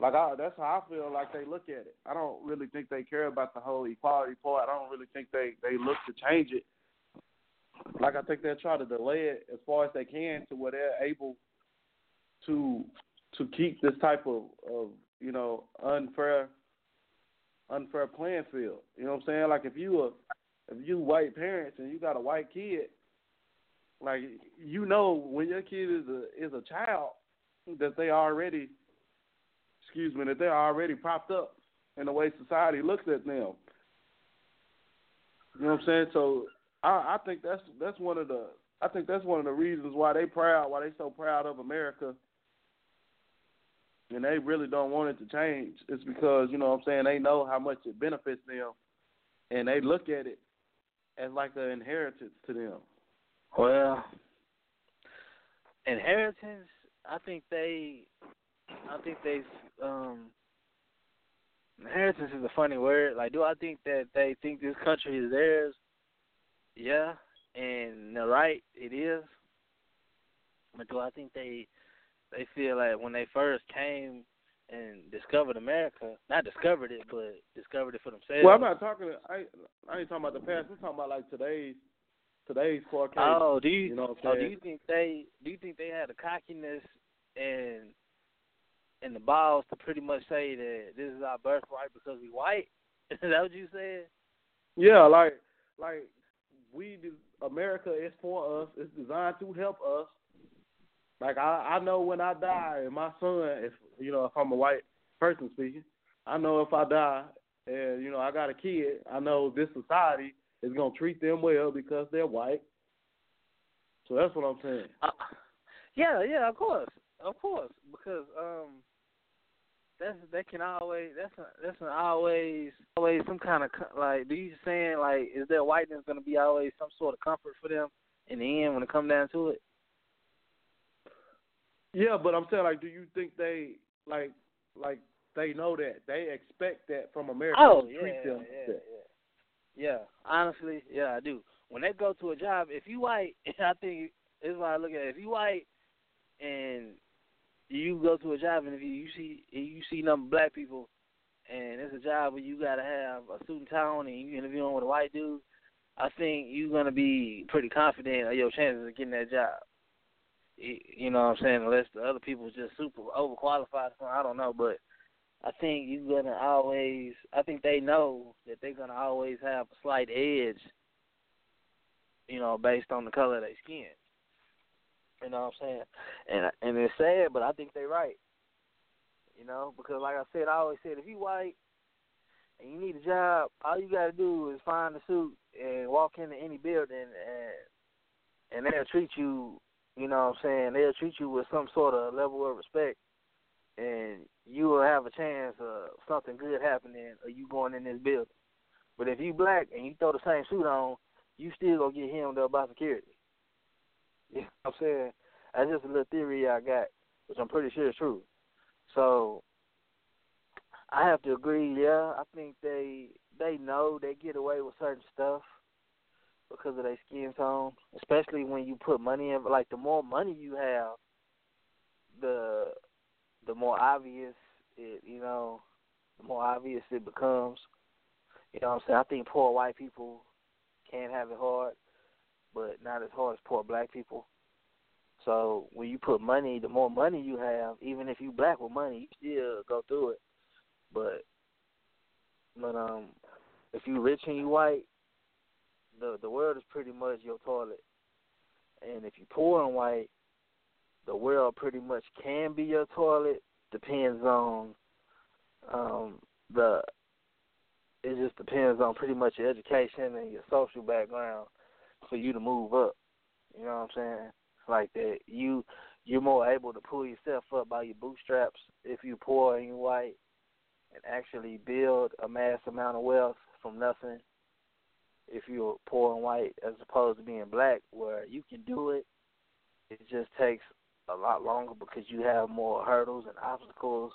Like I, that's how I feel like they look at it. I don't really think they care about the whole equality part. I don't really think they they look to change it. Like I think they'll try to delay it as far as they can to where they're able to to keep this type of of you know unfair unfair playing field. You know what I'm saying? Like if you a if you white parents and you got a white kid, like you know when your kid is a is a child that they already excuse me that they're already propped up in the way society looks at them. You know what I'm saying? So I, I think that's that's one of the I think that's one of the reasons why they proud, why they so proud of America, and they really don't want it to change. It's because you know what I'm saying they know how much it benefits them, and they look at it as like an inheritance to them. Well, inheritance. I think they. I think they. Um, inheritance is a funny word. Like, do I think that they think this country is theirs? Yeah, and they're right. It is. But do I think they they feel like when they first came and discovered America, not discovered it, but discovered it for themselves? Well, I'm not talking. I I ain't talking about the past. I'm talking about like today's today's. Oh, do you? You know oh, do you think they? Do you think they had the cockiness and and the balls to pretty much say that this is our birthright because we white? Is that what you said? Yeah, like like we do, America is for us. It's designed to help us. Like I I know when I die and my son, if you know if I'm a white person speaking, I know if I die and you know I got a kid, I know this society is gonna treat them well because they're white. So that's what I'm saying. Uh, yeah, yeah, of course, of course, because um, that's that can always that's a, that's an always always some kind of like. Do you saying like is their whiteness going to be always some sort of comfort for them in the end when it come down to it? Yeah, but I'm saying like, do you think they like like they know that they expect that from America Oh to yeah, treat yeah, yeah, yeah. Honestly, yeah, I do. When they go to a job, if you white, I think it's why I look at it. If you white and you go to a job and if you, you see you see number black people and it's a job where you gotta have a suit and tie on and you interviewing with a white dude, I think you're gonna be pretty confident of your chances of getting that job. You know what I'm saying? Unless the other people's just super overqualified, I don't know, but I think you're gonna always. I think they know that they're gonna always have a slight edge. You know, based on the color of their skin. You know what I'm saying? And and it's sad, but I think they're right. You know, because like I said, I always said if you white and you need a job, all you gotta do is find a suit and walk into any building and and they'll treat you you know what I'm saying, they'll treat you with some sort of level of respect and you will have a chance of something good happening or you going in this building. But if you black and you throw the same suit on, you still gonna get hemmed up by security. You know what I'm saying? That's just a little theory I got, which I'm pretty sure is true. So I have to agree. Yeah, I think they they know they get away with certain stuff because of their skin tone, especially when you put money in. Like the more money you have, the the more obvious it you know, the more obvious it becomes. You know what I'm saying? I think poor white people can have it hard, but not as hard as poor black people. So when you put money, the more money you have, even if you black with money, you still go through it. But but um, if you rich and you white, the the world is pretty much your toilet. And if you poor and white, the world pretty much can be your toilet. Depends on um the it just depends on pretty much your education and your social background for you to move up. You know what I'm saying? Like that you you're more able to pull yourself up by your bootstraps if you're poor and you're white and actually build a mass amount of wealth from nothing if you're poor and white as opposed to being black where you can do it. It just takes a lot longer because you have more hurdles and obstacles,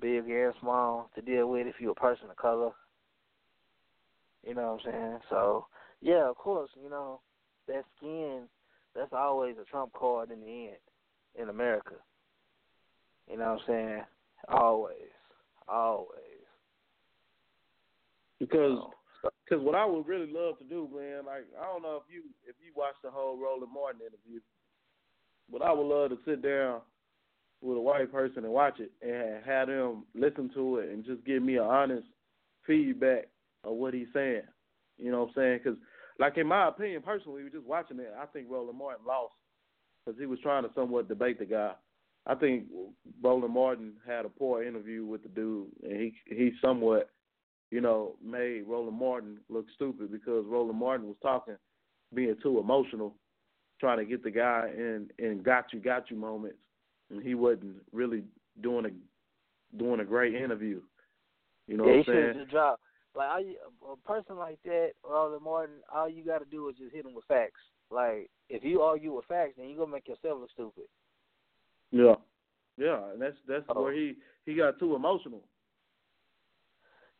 big and small, to deal with if you're a person of color. You know what I'm saying? So yeah, of course, you know, that skin that's always a trump card in the end in America. You know what I'm saying? Always. Always. Because because what I would really love to do, man, like I don't know if you if you watched the whole Roland Martin interview, but I would love to sit down with a white person and watch it and have them listen to it and just give me an honest feedback of what he's saying. You know what I'm saying? Because, like in my opinion, personally, just watching it, I think Roland Martin lost because he was trying to somewhat debate the guy. I think Roland Martin had a poor interview with the dude, and he he somewhat, you know, made Roland Martin look stupid because Roland Martin was talking, being too emotional, trying to get the guy in in got you got you moments, and he wasn't really doing a doing a great interview. You know yeah, what I'm saying? He should drop. Like all you, a person like that, Roland Martin, all you got to do is just hit him with facts. Like if you argue with facts, then you gonna make yourself look stupid. Yeah, yeah, and that's that's oh. where he he got too emotional.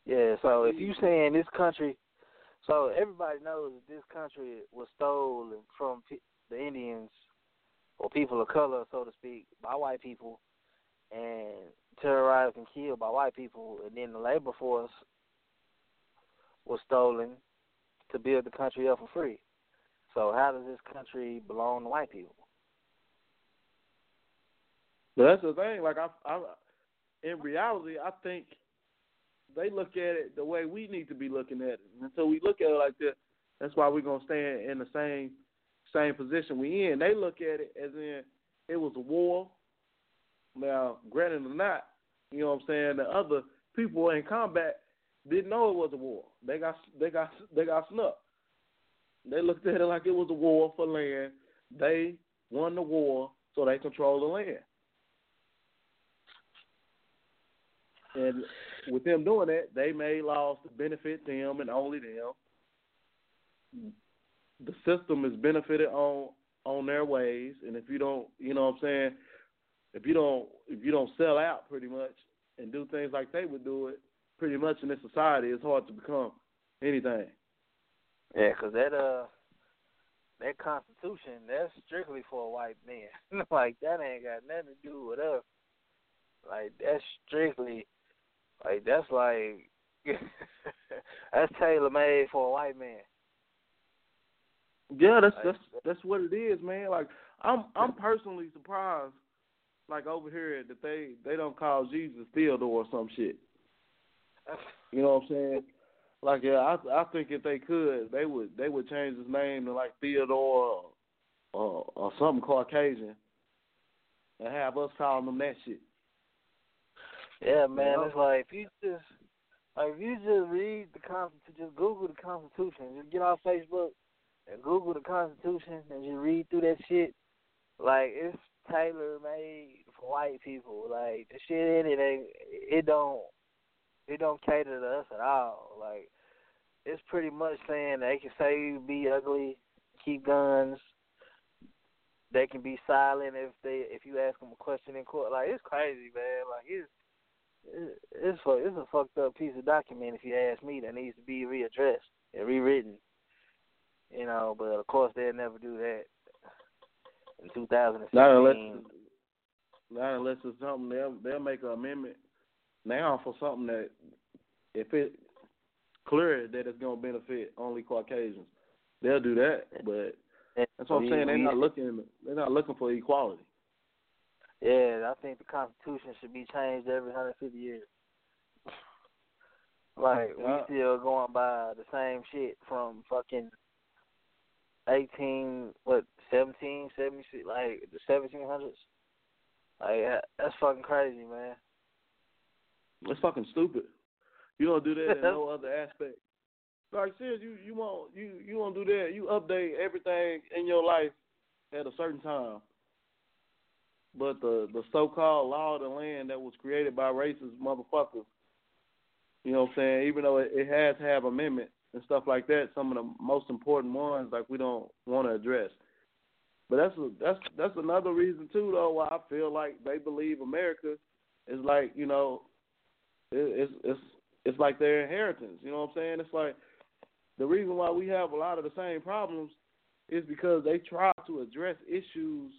Yeah, so if you saying this country, so everybody knows that this country was stolen from the Indians or people of color, so to speak, by white people, and terrorized and killed by white people, and then the labor force was stolen to build the country up for free. So how does this country belong to white people? But that's the thing. Like I, I, in reality, I think they look at it the way we need to be looking at it. And so we look at it like that. That's why we're gonna stay in the same same position we in. They look at it as in it was a war. Now, granted or not, you know what I'm saying. The other people in combat didn't know it was a war. They got they got they got snuck. They looked at it like it was a war for land. They won the war, so they control the land. And with them doing that, they made laws to benefit them and only them. The system is benefited on on their ways, and if you don't, you know what I'm saying, if you don't if you don't sell out pretty much and do things like they would do it, pretty much in this society, it's hard to become anything. Yeah, because that uh that Constitution that's strictly for a white man. like that ain't got nothing to do with us. Like that's strictly like that's like that's tailor made for a white man. Yeah, that's that's that's what it is, man. Like I'm I'm personally surprised, like over here that they they don't call Jesus Theodore or some shit. You know what I'm saying? Like yeah, I I think if they could, they would they would change his name to like Theodore or or, or something Caucasian, and have us calling them that shit. Yeah, man, it's like if you just Like if you just read the Constitution, just Google the Constitution, just get off Facebook and Google the Constitution and just read through that shit. Like it's tailor made for white people. Like the shit in it, ain't, it don't, it don't cater to us at all. Like it's pretty much saying they can say you be ugly, keep guns. They can be silent if they if you ask them a question in court. Like it's crazy, man. Like it's it's it's a fucked up piece of document if you ask me that needs to be readdressed and rewritten. You know, but of course they'll never do that in 2016. Not unless, not unless it's something they'll they'll make an amendment now for something that if it clear that it's gonna benefit only Caucasians, they'll do that. But that's what I'm saying. They're not looking. They're not looking for equality. Yeah, I think the Constitution should be changed every 150 years. Like we still going by the same shit from fucking eighteen what seventeen seventy six like the seventeen hundreds. Like that's fucking crazy, man. It's fucking stupid. You don't do that in no other aspect. Like serious, you you want you you want to do that. You update everything in your life at a certain time. But the the so called law of the land that was created by racist motherfuckers, you know what I'm saying? Even though it, it has to have amendment and stuff like that, some of the most important ones like we don't want to address. But that's a, that's that's another reason too, though, why I feel like they believe America is like you know, it, it's it's it's like their inheritance. You know what I'm saying? It's like the reason why we have a lot of the same problems is because they try to address issues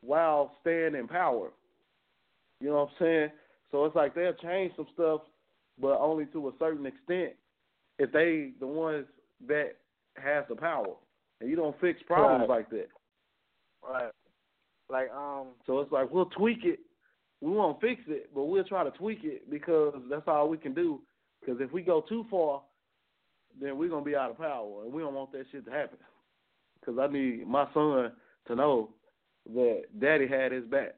while staying in power. You know what I'm saying? So it's like they'll change some stuff, but only to a certain extent if they the ones that has the power. And you don't fix problems right. like that. Right. Like um So it's like we'll tweak it. We won't fix it, but we'll try to tweak it because that's all we can do. Because if we go too far, then we're gonna be out of power, and we don't want that shit to happen. Because I need my son to know that Daddy had his back.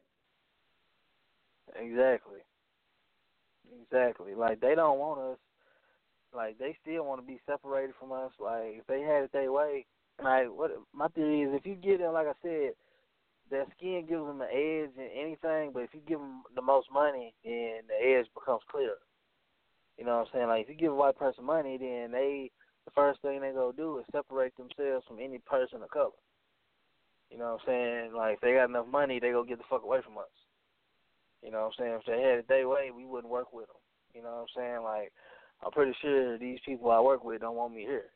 Exactly. Exactly. Like they don't want us. Like they still want to be separated from us. Like if they had it their way. Like what my theory is, if you give them, like I said, their skin gives them an edge in anything. But if you give them the most money, then the edge becomes clear. You know what I'm saying? Like if you give a white person money, then they the first thing they go do is separate themselves from any person of color. You know what I'm saying? Like if they got enough money, they go get the fuck away from us. You know what I'm saying? If they had it their way, we wouldn't work with them. You know what I'm saying? Like I'm pretty sure these people I work with don't want me here.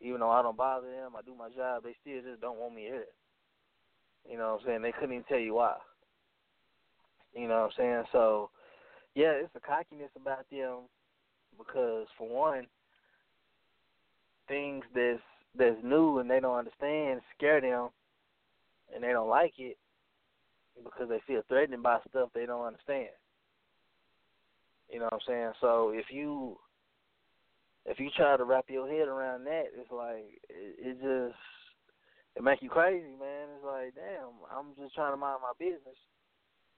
Even though I don't bother them, I do my job, they still just don't want me here. You know what I'm saying? They couldn't even tell you why. You know what I'm saying? So, yeah, it's a cockiness about them because, for one, things that's that's new and they don't understand scare them, and they don't like it because they feel threatened by stuff they don't understand. You know what I'm saying? So if you if you try to wrap your head around that, it's like it, it just it make you crazy, man. It's like, damn, I'm just trying to mind my business,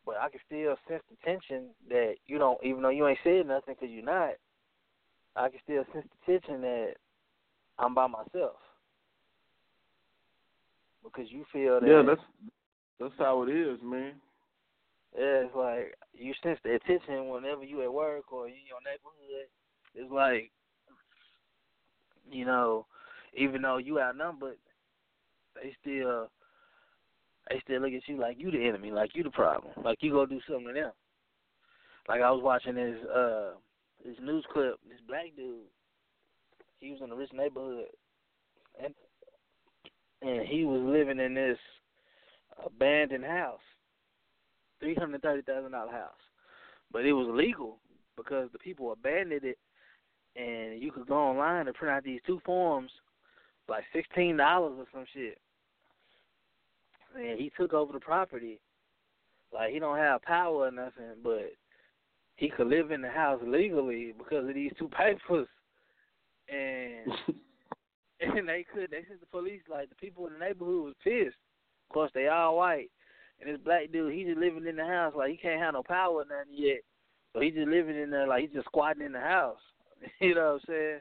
but I can still sense the tension that you don't, even though you ain't said nothing because you're not. I can still sense the tension that I'm by myself because you feel that. Yeah, that's that's how it is, man. Yeah, it's like you sense the attention whenever you at work or you in your neighborhood. It's like, you know, even though you outnumbered, they still they still look at you like you the enemy, like you the problem, like you go do something to them. Like I was watching this uh this news clip, this black dude, he was in a rich neighborhood, and and he was living in this abandoned house, three hundred thirty thousand dollar house, but it was legal because the people abandoned it, and you could go online and print out these two forms, like sixteen dollars or some shit. And he took over the property, like he don't have power or nothing, but he could live in the house legally because of these two papers, and and they could. They sent the police. Like the people in the neighborhood was pissed. Of course, they all white, and this black dude, he just living in the house like he can't have no power or nothing yet. So he just living in there like he's just squatting in the house. you know what I'm saying?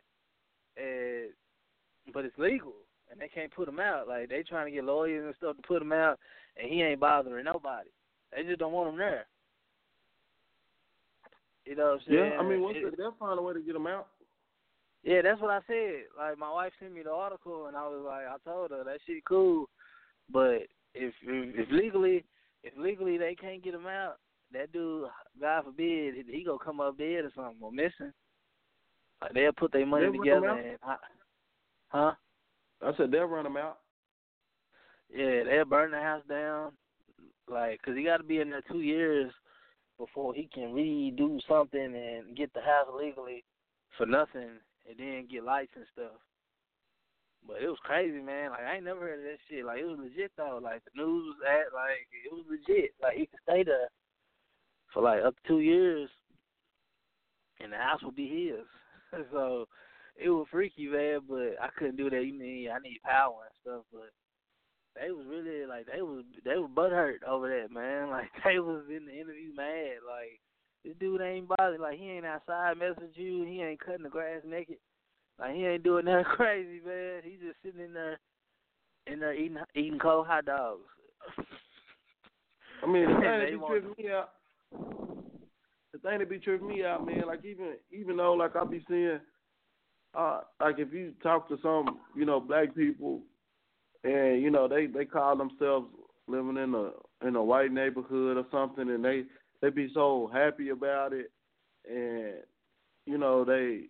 And but it's legal and they can't put him out. Like they trying to get lawyers and stuff to put him out and he ain't bothering nobody. They just don't want him there. You know what I'm saying? Yeah, I mean, what's It- they'll find a way to get him out. yeah, that's what I said. Like my wife sent me the article, and I was like, I told her that shit cool, but if if, legally, if legally they can't get him out, that dude, God forbid, he, gonna come up dead or something or missing. Like they'll put their money They'll together and, I, huh? I said they'll run him out. Yeah, they'll burn the house down, like, cause he got to be in there two years before he can redo something and get the house legally for nothing, and then get lights and stuff. But it was crazy, man. Like I ain't never heard of that shit. Like it was legit though. Like the news was at, like it was legit. Like he could stay there for like up to two years, and the house would be his. so it was freaky, man. But I couldn't do that. You mean I need power and stuff, but they was really like they was they was butthurt over that, man. Like they was in the interview mad. Like this dude ain't bothered. Like he ain't outside messing with you. He ain't cutting the grass naked. Like he ain't doing nothing crazy, man. He just sitting in there, in there eating eating cold hot dogs. I mean, the thing that be tripping me out, the thing that be tripping me out, man, like even even though like I be seeing, uh, like if you talk to some, you know, black people, and you know they they call themselves living in a in a white neighborhood or something, and they they be so happy about it, and you know they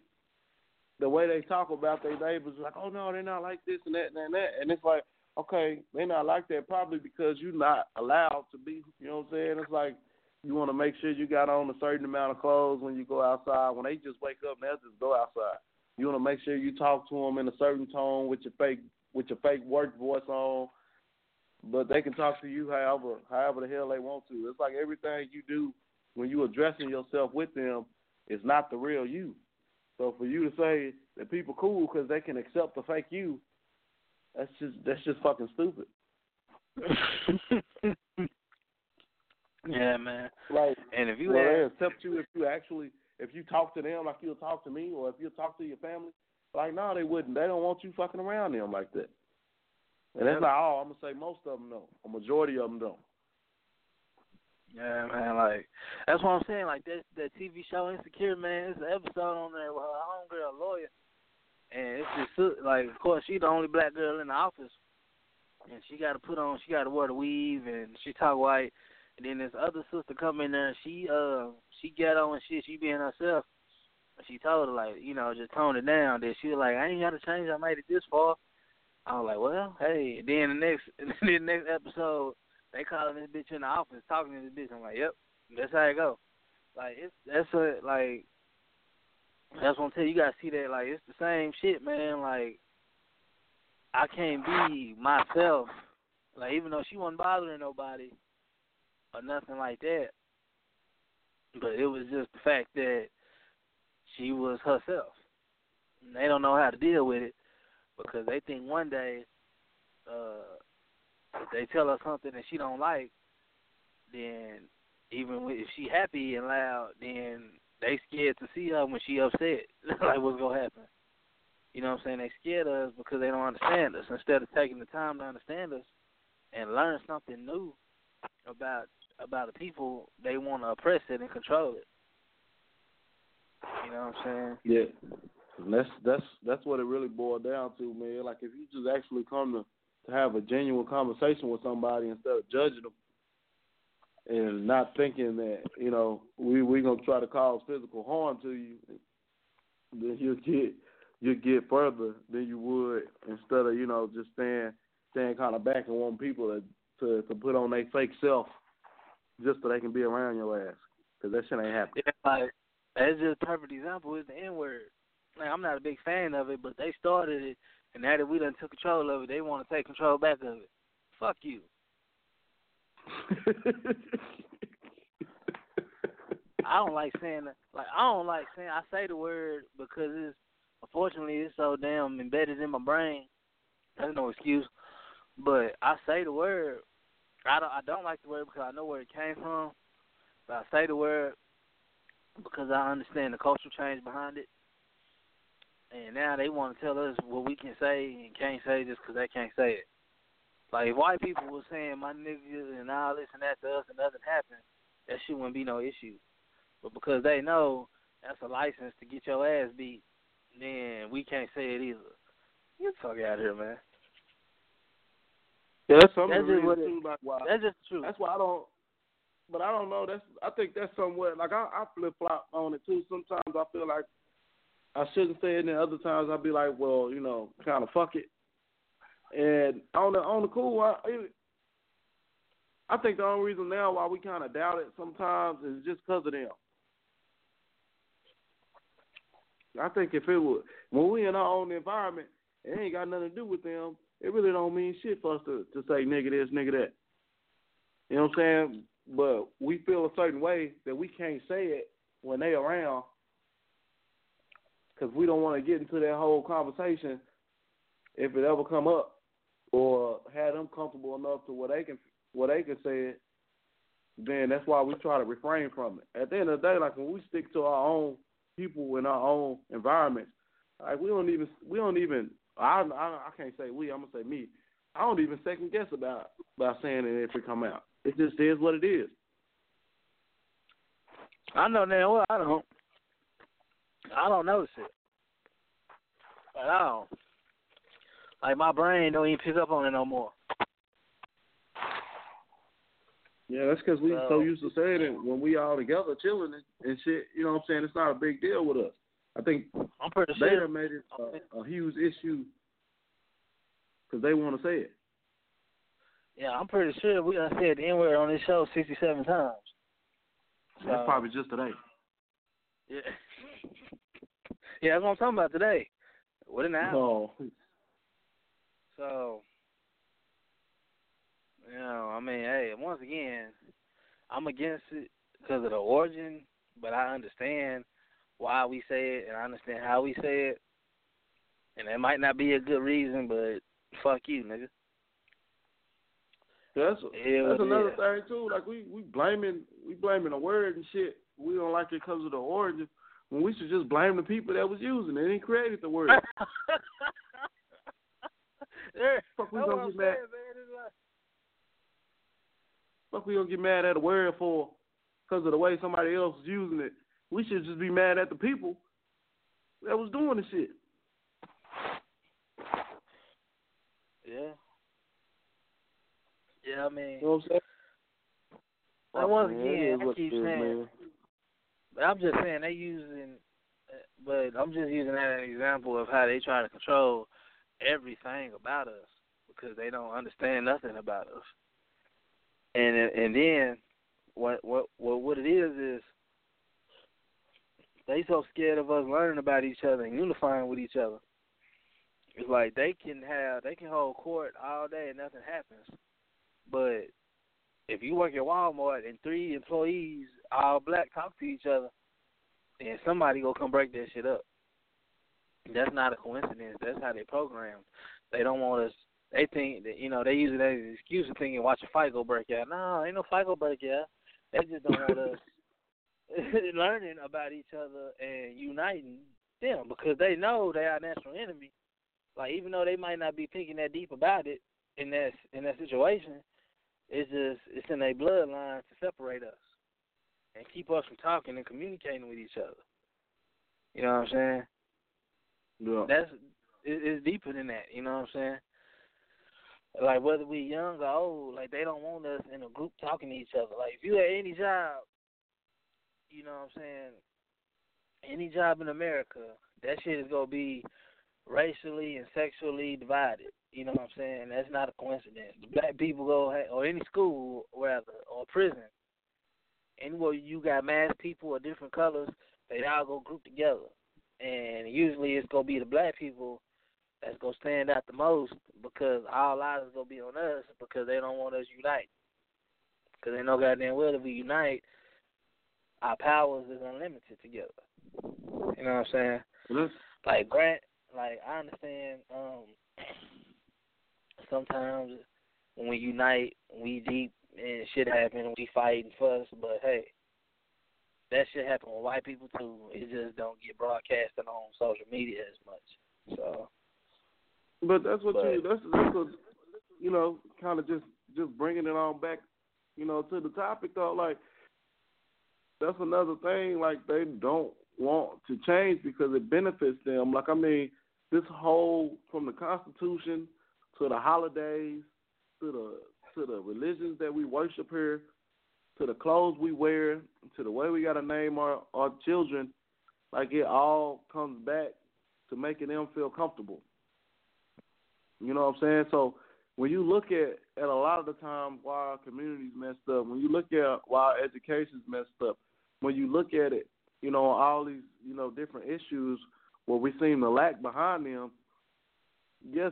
the way they talk about their neighbors, like, oh no, they're not like this and that and that, and it's like, okay, they're not like that probably because you're not allowed to be. You know what I'm saying? It's like you want to make sure you got on a certain amount of clothes when you go outside. When they just wake up, they'll just go outside. You want to make sure you talk to them in a certain tone with your fake with your fake work voice on, but they can talk to you however however the hell they want to. It's like everything you do when you addressing yourself with them is not the real you. So for you to say that people cool because they can accept the fake you, that's just that's just fucking stupid. yeah, man. Like, And if you well, they had, accept you if you actually if you talk to them like you'll talk to me, or if you talk to your family. Like, no, they wouldn't. They don't want you fucking around them like that. And that's not all. I'm gonna say most of them don't. A majority of them don't. Yeah, man, like that's what I'm saying. Like that that TV show Insecure, man. It's an episode on there with her homegirl, lawyer, and it's just like, of course, she the only black girl in the office, and she got to put on, she got to wear the weave, and she talk white. And then this other sister come in there, and she uh she ghetto and shit. She being herself. And she told her like, you know, just tone it down. Then she was like, I ain't got to change. I made it this far. I was like, well, hey. Then the next, then the next episode, they calling this bitch in the office, talking to this bitch. I'm like, yep, that's how it go. Like it's that's a like that's what I'm telling you. You gotta see that like it's the same shit, man. Like I can't be myself. Like even though she wasn't bothering nobody or nothing like that, but it was just the fact that she was herself. And they don't know how to deal with it because they think one day uh if they tell her something that she don't like, then even if she happy and loud, then they scared to see her when she upset. like what's gonna happen? You know what I'm saying? They scared of us because they don't understand us. Instead of taking the time to understand us and learn something new about about the people, they want to oppress it and control it. You know what I'm saying? Yeah. And that's that's that's what it really boiled down to, man. Like if you just actually come to to have a genuine conversation with somebody instead of judging them and not thinking that you know we we gonna try to cause physical harm to you, then you'll get you'll get further than you would instead of you know just staying staying kind of back and wanting people to to to put on their fake self just so they can be around your ass because that shit ain't happening. Yeah, like that's just a perfect example is the N word. Like I'm not a big fan of it, but they started it, and now that we done took control of it, they want to take control back of it. Fuck you. I don't like saying that. Like I don't like saying I say the word because it's unfortunately it's so damn embedded in my brain. That's no excuse, but I say the word. I don't I don't like the word because I know where it came from. But I say the word because I understand the cultural change behind it. And now they want to tell us what we can say and can't say just because they can't say it. Like if white people were saying my nigga and all this and that to us and nothing happened, that shit wouldn't be no issue. But because they know that's a license to get your ass beat, then we can't say it either. You fuck out here, man. Yeah, that's some That's just what too. Like why That's just true. that's why I don't. But I don't know. That's I think that's somewhat like I, I flip flop on it too. Sometimes I feel like I shouldn't say it, and then other times I'll be like, well, you know, kind of fuck it. And on the on the cool, I, I think the only reason now why we kind of doubt it sometimes is just because of them. I think if it would, when we in our own environment, it ain't got nothing to do with them. It really don't mean shit for us to, to say nigga this, nigga that. You know what I'm saying? But we feel a certain way that we can't say it when they around because we don't want to get into that whole conversation if it ever come up or have them comfortable enough to where they can where they can say. Then that's why we try to refrain from it. At the end of the day, like when we stick to our own people in our own environments, like we don't even we don't even I I, I can't say we. I'm gonna say me. I don't even second guess about about saying it if it come out. It just is what it is. I know damn well I don't. I don't notice it at all. Like my brain don't even pick up on it no more. Yeah, that's because we So- so used to saying it when we all together chilling and, and shit. You know what I'm saying? It's not a big deal with us. I think I'm pretty they sure. made it a, a huge issue because they want to say it. Yeah, I'm pretty sure we done said the N word on this show 67 times. That's probably just today. Yeah. yeah, that's what I'm talking about today. What an hour. Oh, So, you know, I mean, hey, once again, I'm against it because of the origin, but I understand why we say it and I understand how we say it. And it might not be a good reason, but fuck you, nigga. that's that's another thing too. Like we we blaming we blaming the word and shit. We don't like it because of the origin. When we should just blame the people that was using it and created the word. yeah, Fuck we that's what gonna get mad? man. Like, Fuck we gonna get mad at a word for because of the way somebody else is using it. We should just be mad at the people that was doing the shit. yeah. Yeah, I mean, You know what I'm saying? Like, once Man, again, I keep saying, man. But I'm just saying they using, but I'm just using that as an example of how they try to control everything about us because they don't understand nothing about us. And and then what what what what it is is they so scared of us learning about each other and unifying with each other. It's like they can have they can hold court all day and nothing happens, but if you work at Walmart and three employees all black talk to each other, then somebody gonna come break that shit up. That's not a coincidence. That's how they program. They don't want us. They think that you know they use it as an excuse of thinking watch a fight go break out. No, ain't no fight go break out. They just don't want us learning about each other and uniting them because they know they are natural enemy. Like even though they might not be thinking that deep about it in that in that situation, it's just it's in their bloodline to separate us and keep us from talking and communicating with each other. You know what I'm saying? Yeah. That's it, it's deeper than that. You know what I'm saying? Like whether we young or old, like they don't want us in a group talking to each other. Like if you at any job, you know what I'm saying? Any job in America, that shit is gonna be racially and sexually divided. You know what I'm saying? That's not a coincidence. The black people go or any school rather or prison. Anywhere you got mass people of different colors, they all go group together. And usually it's gonna be the black people that's gonna stand out the most because all eyes is gonna be on us because they don't want us unite. Because they know goddamn well if we unite, our powers is unlimited together. You know what I'm saying? That's, like Grant, like I understand. Um, sometimes when we unite, we deep and shit happen, we fight and fuss. But hey, that shit happen with white people too. It just don't get broadcasted on social media as much. So. But that's what But- you. That's that's a, you know, kind of just just bringing it on back, you know, to the topic though. Like that's another thing. Like they don't want to change because it benefits them. Like I mean, this whole from the Constitution to the holidays to the to the religions that we worship here to the clothes we wear to the way we got to name our our children. Like it all comes back to making them feel comfortable. You know what I'm saying? So when you look at at a lot of the time why our communities messed up, when you look at why our education's messed up, when you look at it, you know, all these, you know, different issues where we seem to lack behind them, yes,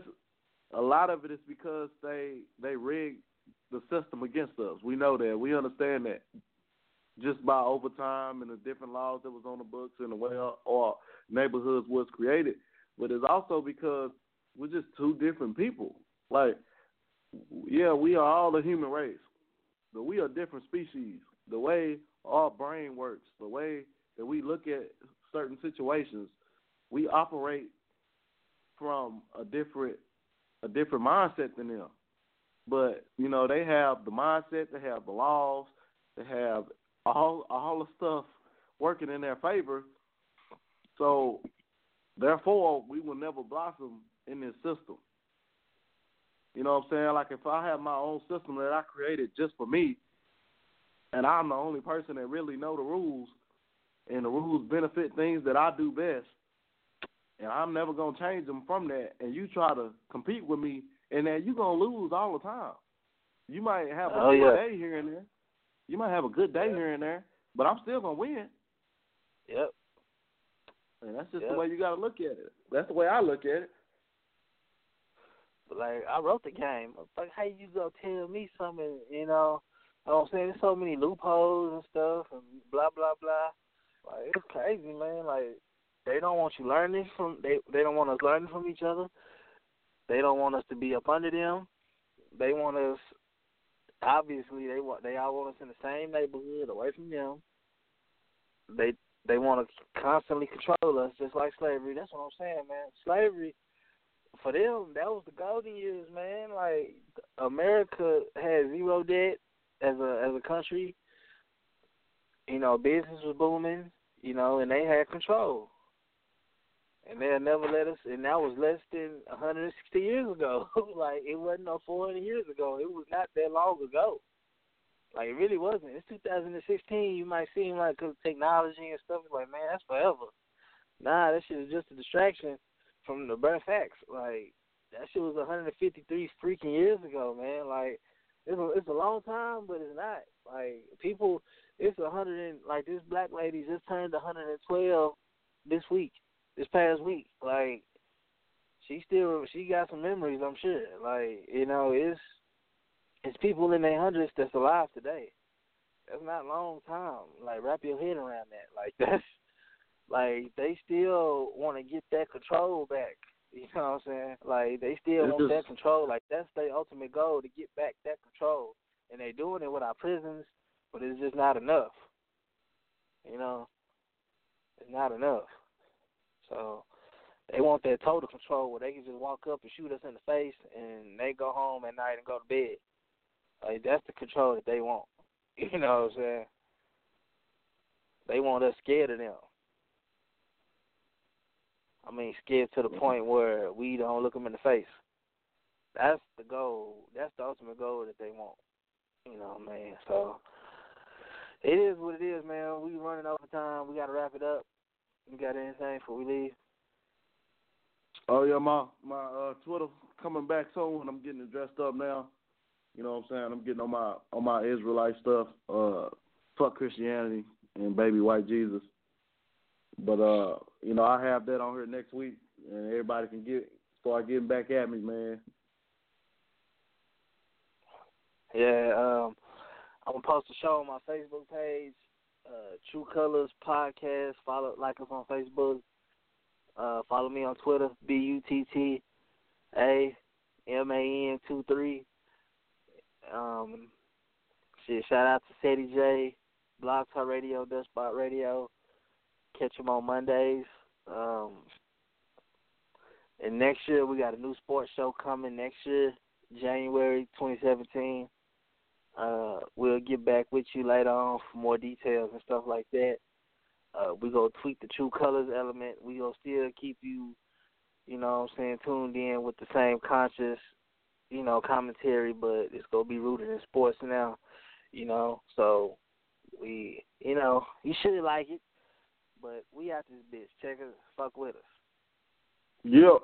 a lot of it is because they they rig the system against us. We know that. We understand that. Just by overtime and the different laws that was on the books and the way our, our neighborhoods was created. But it's also because we're just two different people. Like, yeah, we are all the human race, but we are different species. The way our brain works, the way that we look at certain situations, we operate from a different a different mindset than them. But you know, they have the mindset, they have the laws, they have all all the stuff working in their favor. So therefore, we will never blossom in this system. You know what I'm saying? Like if I have my own system that I created just for me, and I'm the only person that really know the rules, and the rules benefit things that I do best, and I'm never gonna change them from that. And you try to compete with me, and then you're gonna lose all the time. You might have a Oh, good yeah. day here and there. You might have a good day here and there, but I'm still gonna win. Yep. And that's just Yep. the way you gotta look at it. That's the way I look at it. But like I wrote the game. Like how you gonna tell me something, you know? You know what I'm saying? There's so many loopholes and stuff and blah blah blah. Like it's crazy, man. Like they don't want you learning from they they don't want us learning from each other. They don't want us to be up under them. They want us obviously they want they all want us in the same neighborhood away from them. They they want to constantly control us just like slavery. That's what I'm saying, man. Slavery for them, that was the golden years, man. Like America had zero debt as a as a country. You know, business was booming. You know, and they had control. And they'll never let us. And that was less than 160 years ago. like it wasn't no 400 years ago. It was not that long ago. Like it really wasn't. It's 2016. You might seem like 'cause technology and stuff. Like man, that's forever. Nah, that shit is just a distraction from the bare facts. Like that shit was 153 freaking years ago, man. Like it's a, it's a long time, but it's not. Like people, it's a hundred and like this black lady just turned 112 this week, this past week. Like she still she got some memories, I'm sure. Like you know, it's it's people in their hundreds that's alive today. That's not a long time. Like wrap your head around that. Like that's like they still want to get that control back. You know what I'm saying? Like they still want that control. Like that's their ultimate goal to get back that control, and they're doing it with our prisons, but it's just not enough. You know, it's not enough. So they want that total control where they can just walk up and shoot us in the face, and they go home at night and go to bed. Like that's the control that they want. You know what I'm saying? They want us scared of them. I mean, scared to the mm-hmm. point where we don't look them in the face. That's the goal. That's the ultimate goal that they want. You know, man. So it is what it is, man. We running over time. We got to wrap it up. You got anything before we leave? Oh yeah, my my uh, Twitter coming back soon. I'm getting dressed up now. You know what I'm saying? I'm getting on my on my Israelite stuff. Uh, fuck Christianity and baby white Jesus. But uh, you know, I have that on here next week, and everybody can get start getting back at me, man. Yeah, um, I'm gonna post a show on my Facebook page, uh, TRU COLORS Podcast. Follow, like us on Facebook. Uh, follow me on Twitter, B U T T A M A N two three. Um, shout out to Sadie J, Blog Talk Radio, Dustspot Radio. Catch them on Mondays. Um, and next year we got a new sports show coming next year, January 2017. Uh, we'll get back with you later on for more details and stuff like that. Uh, we go tweak the true colors element. We gonna still keep you, you know, what I'm saying, tuned in with the same conscious, you know, commentary, but it's gonna be rooted in sports now, you know. So we, you know, you should like it, but we out this bitch. Check us, fuck with us. Yep.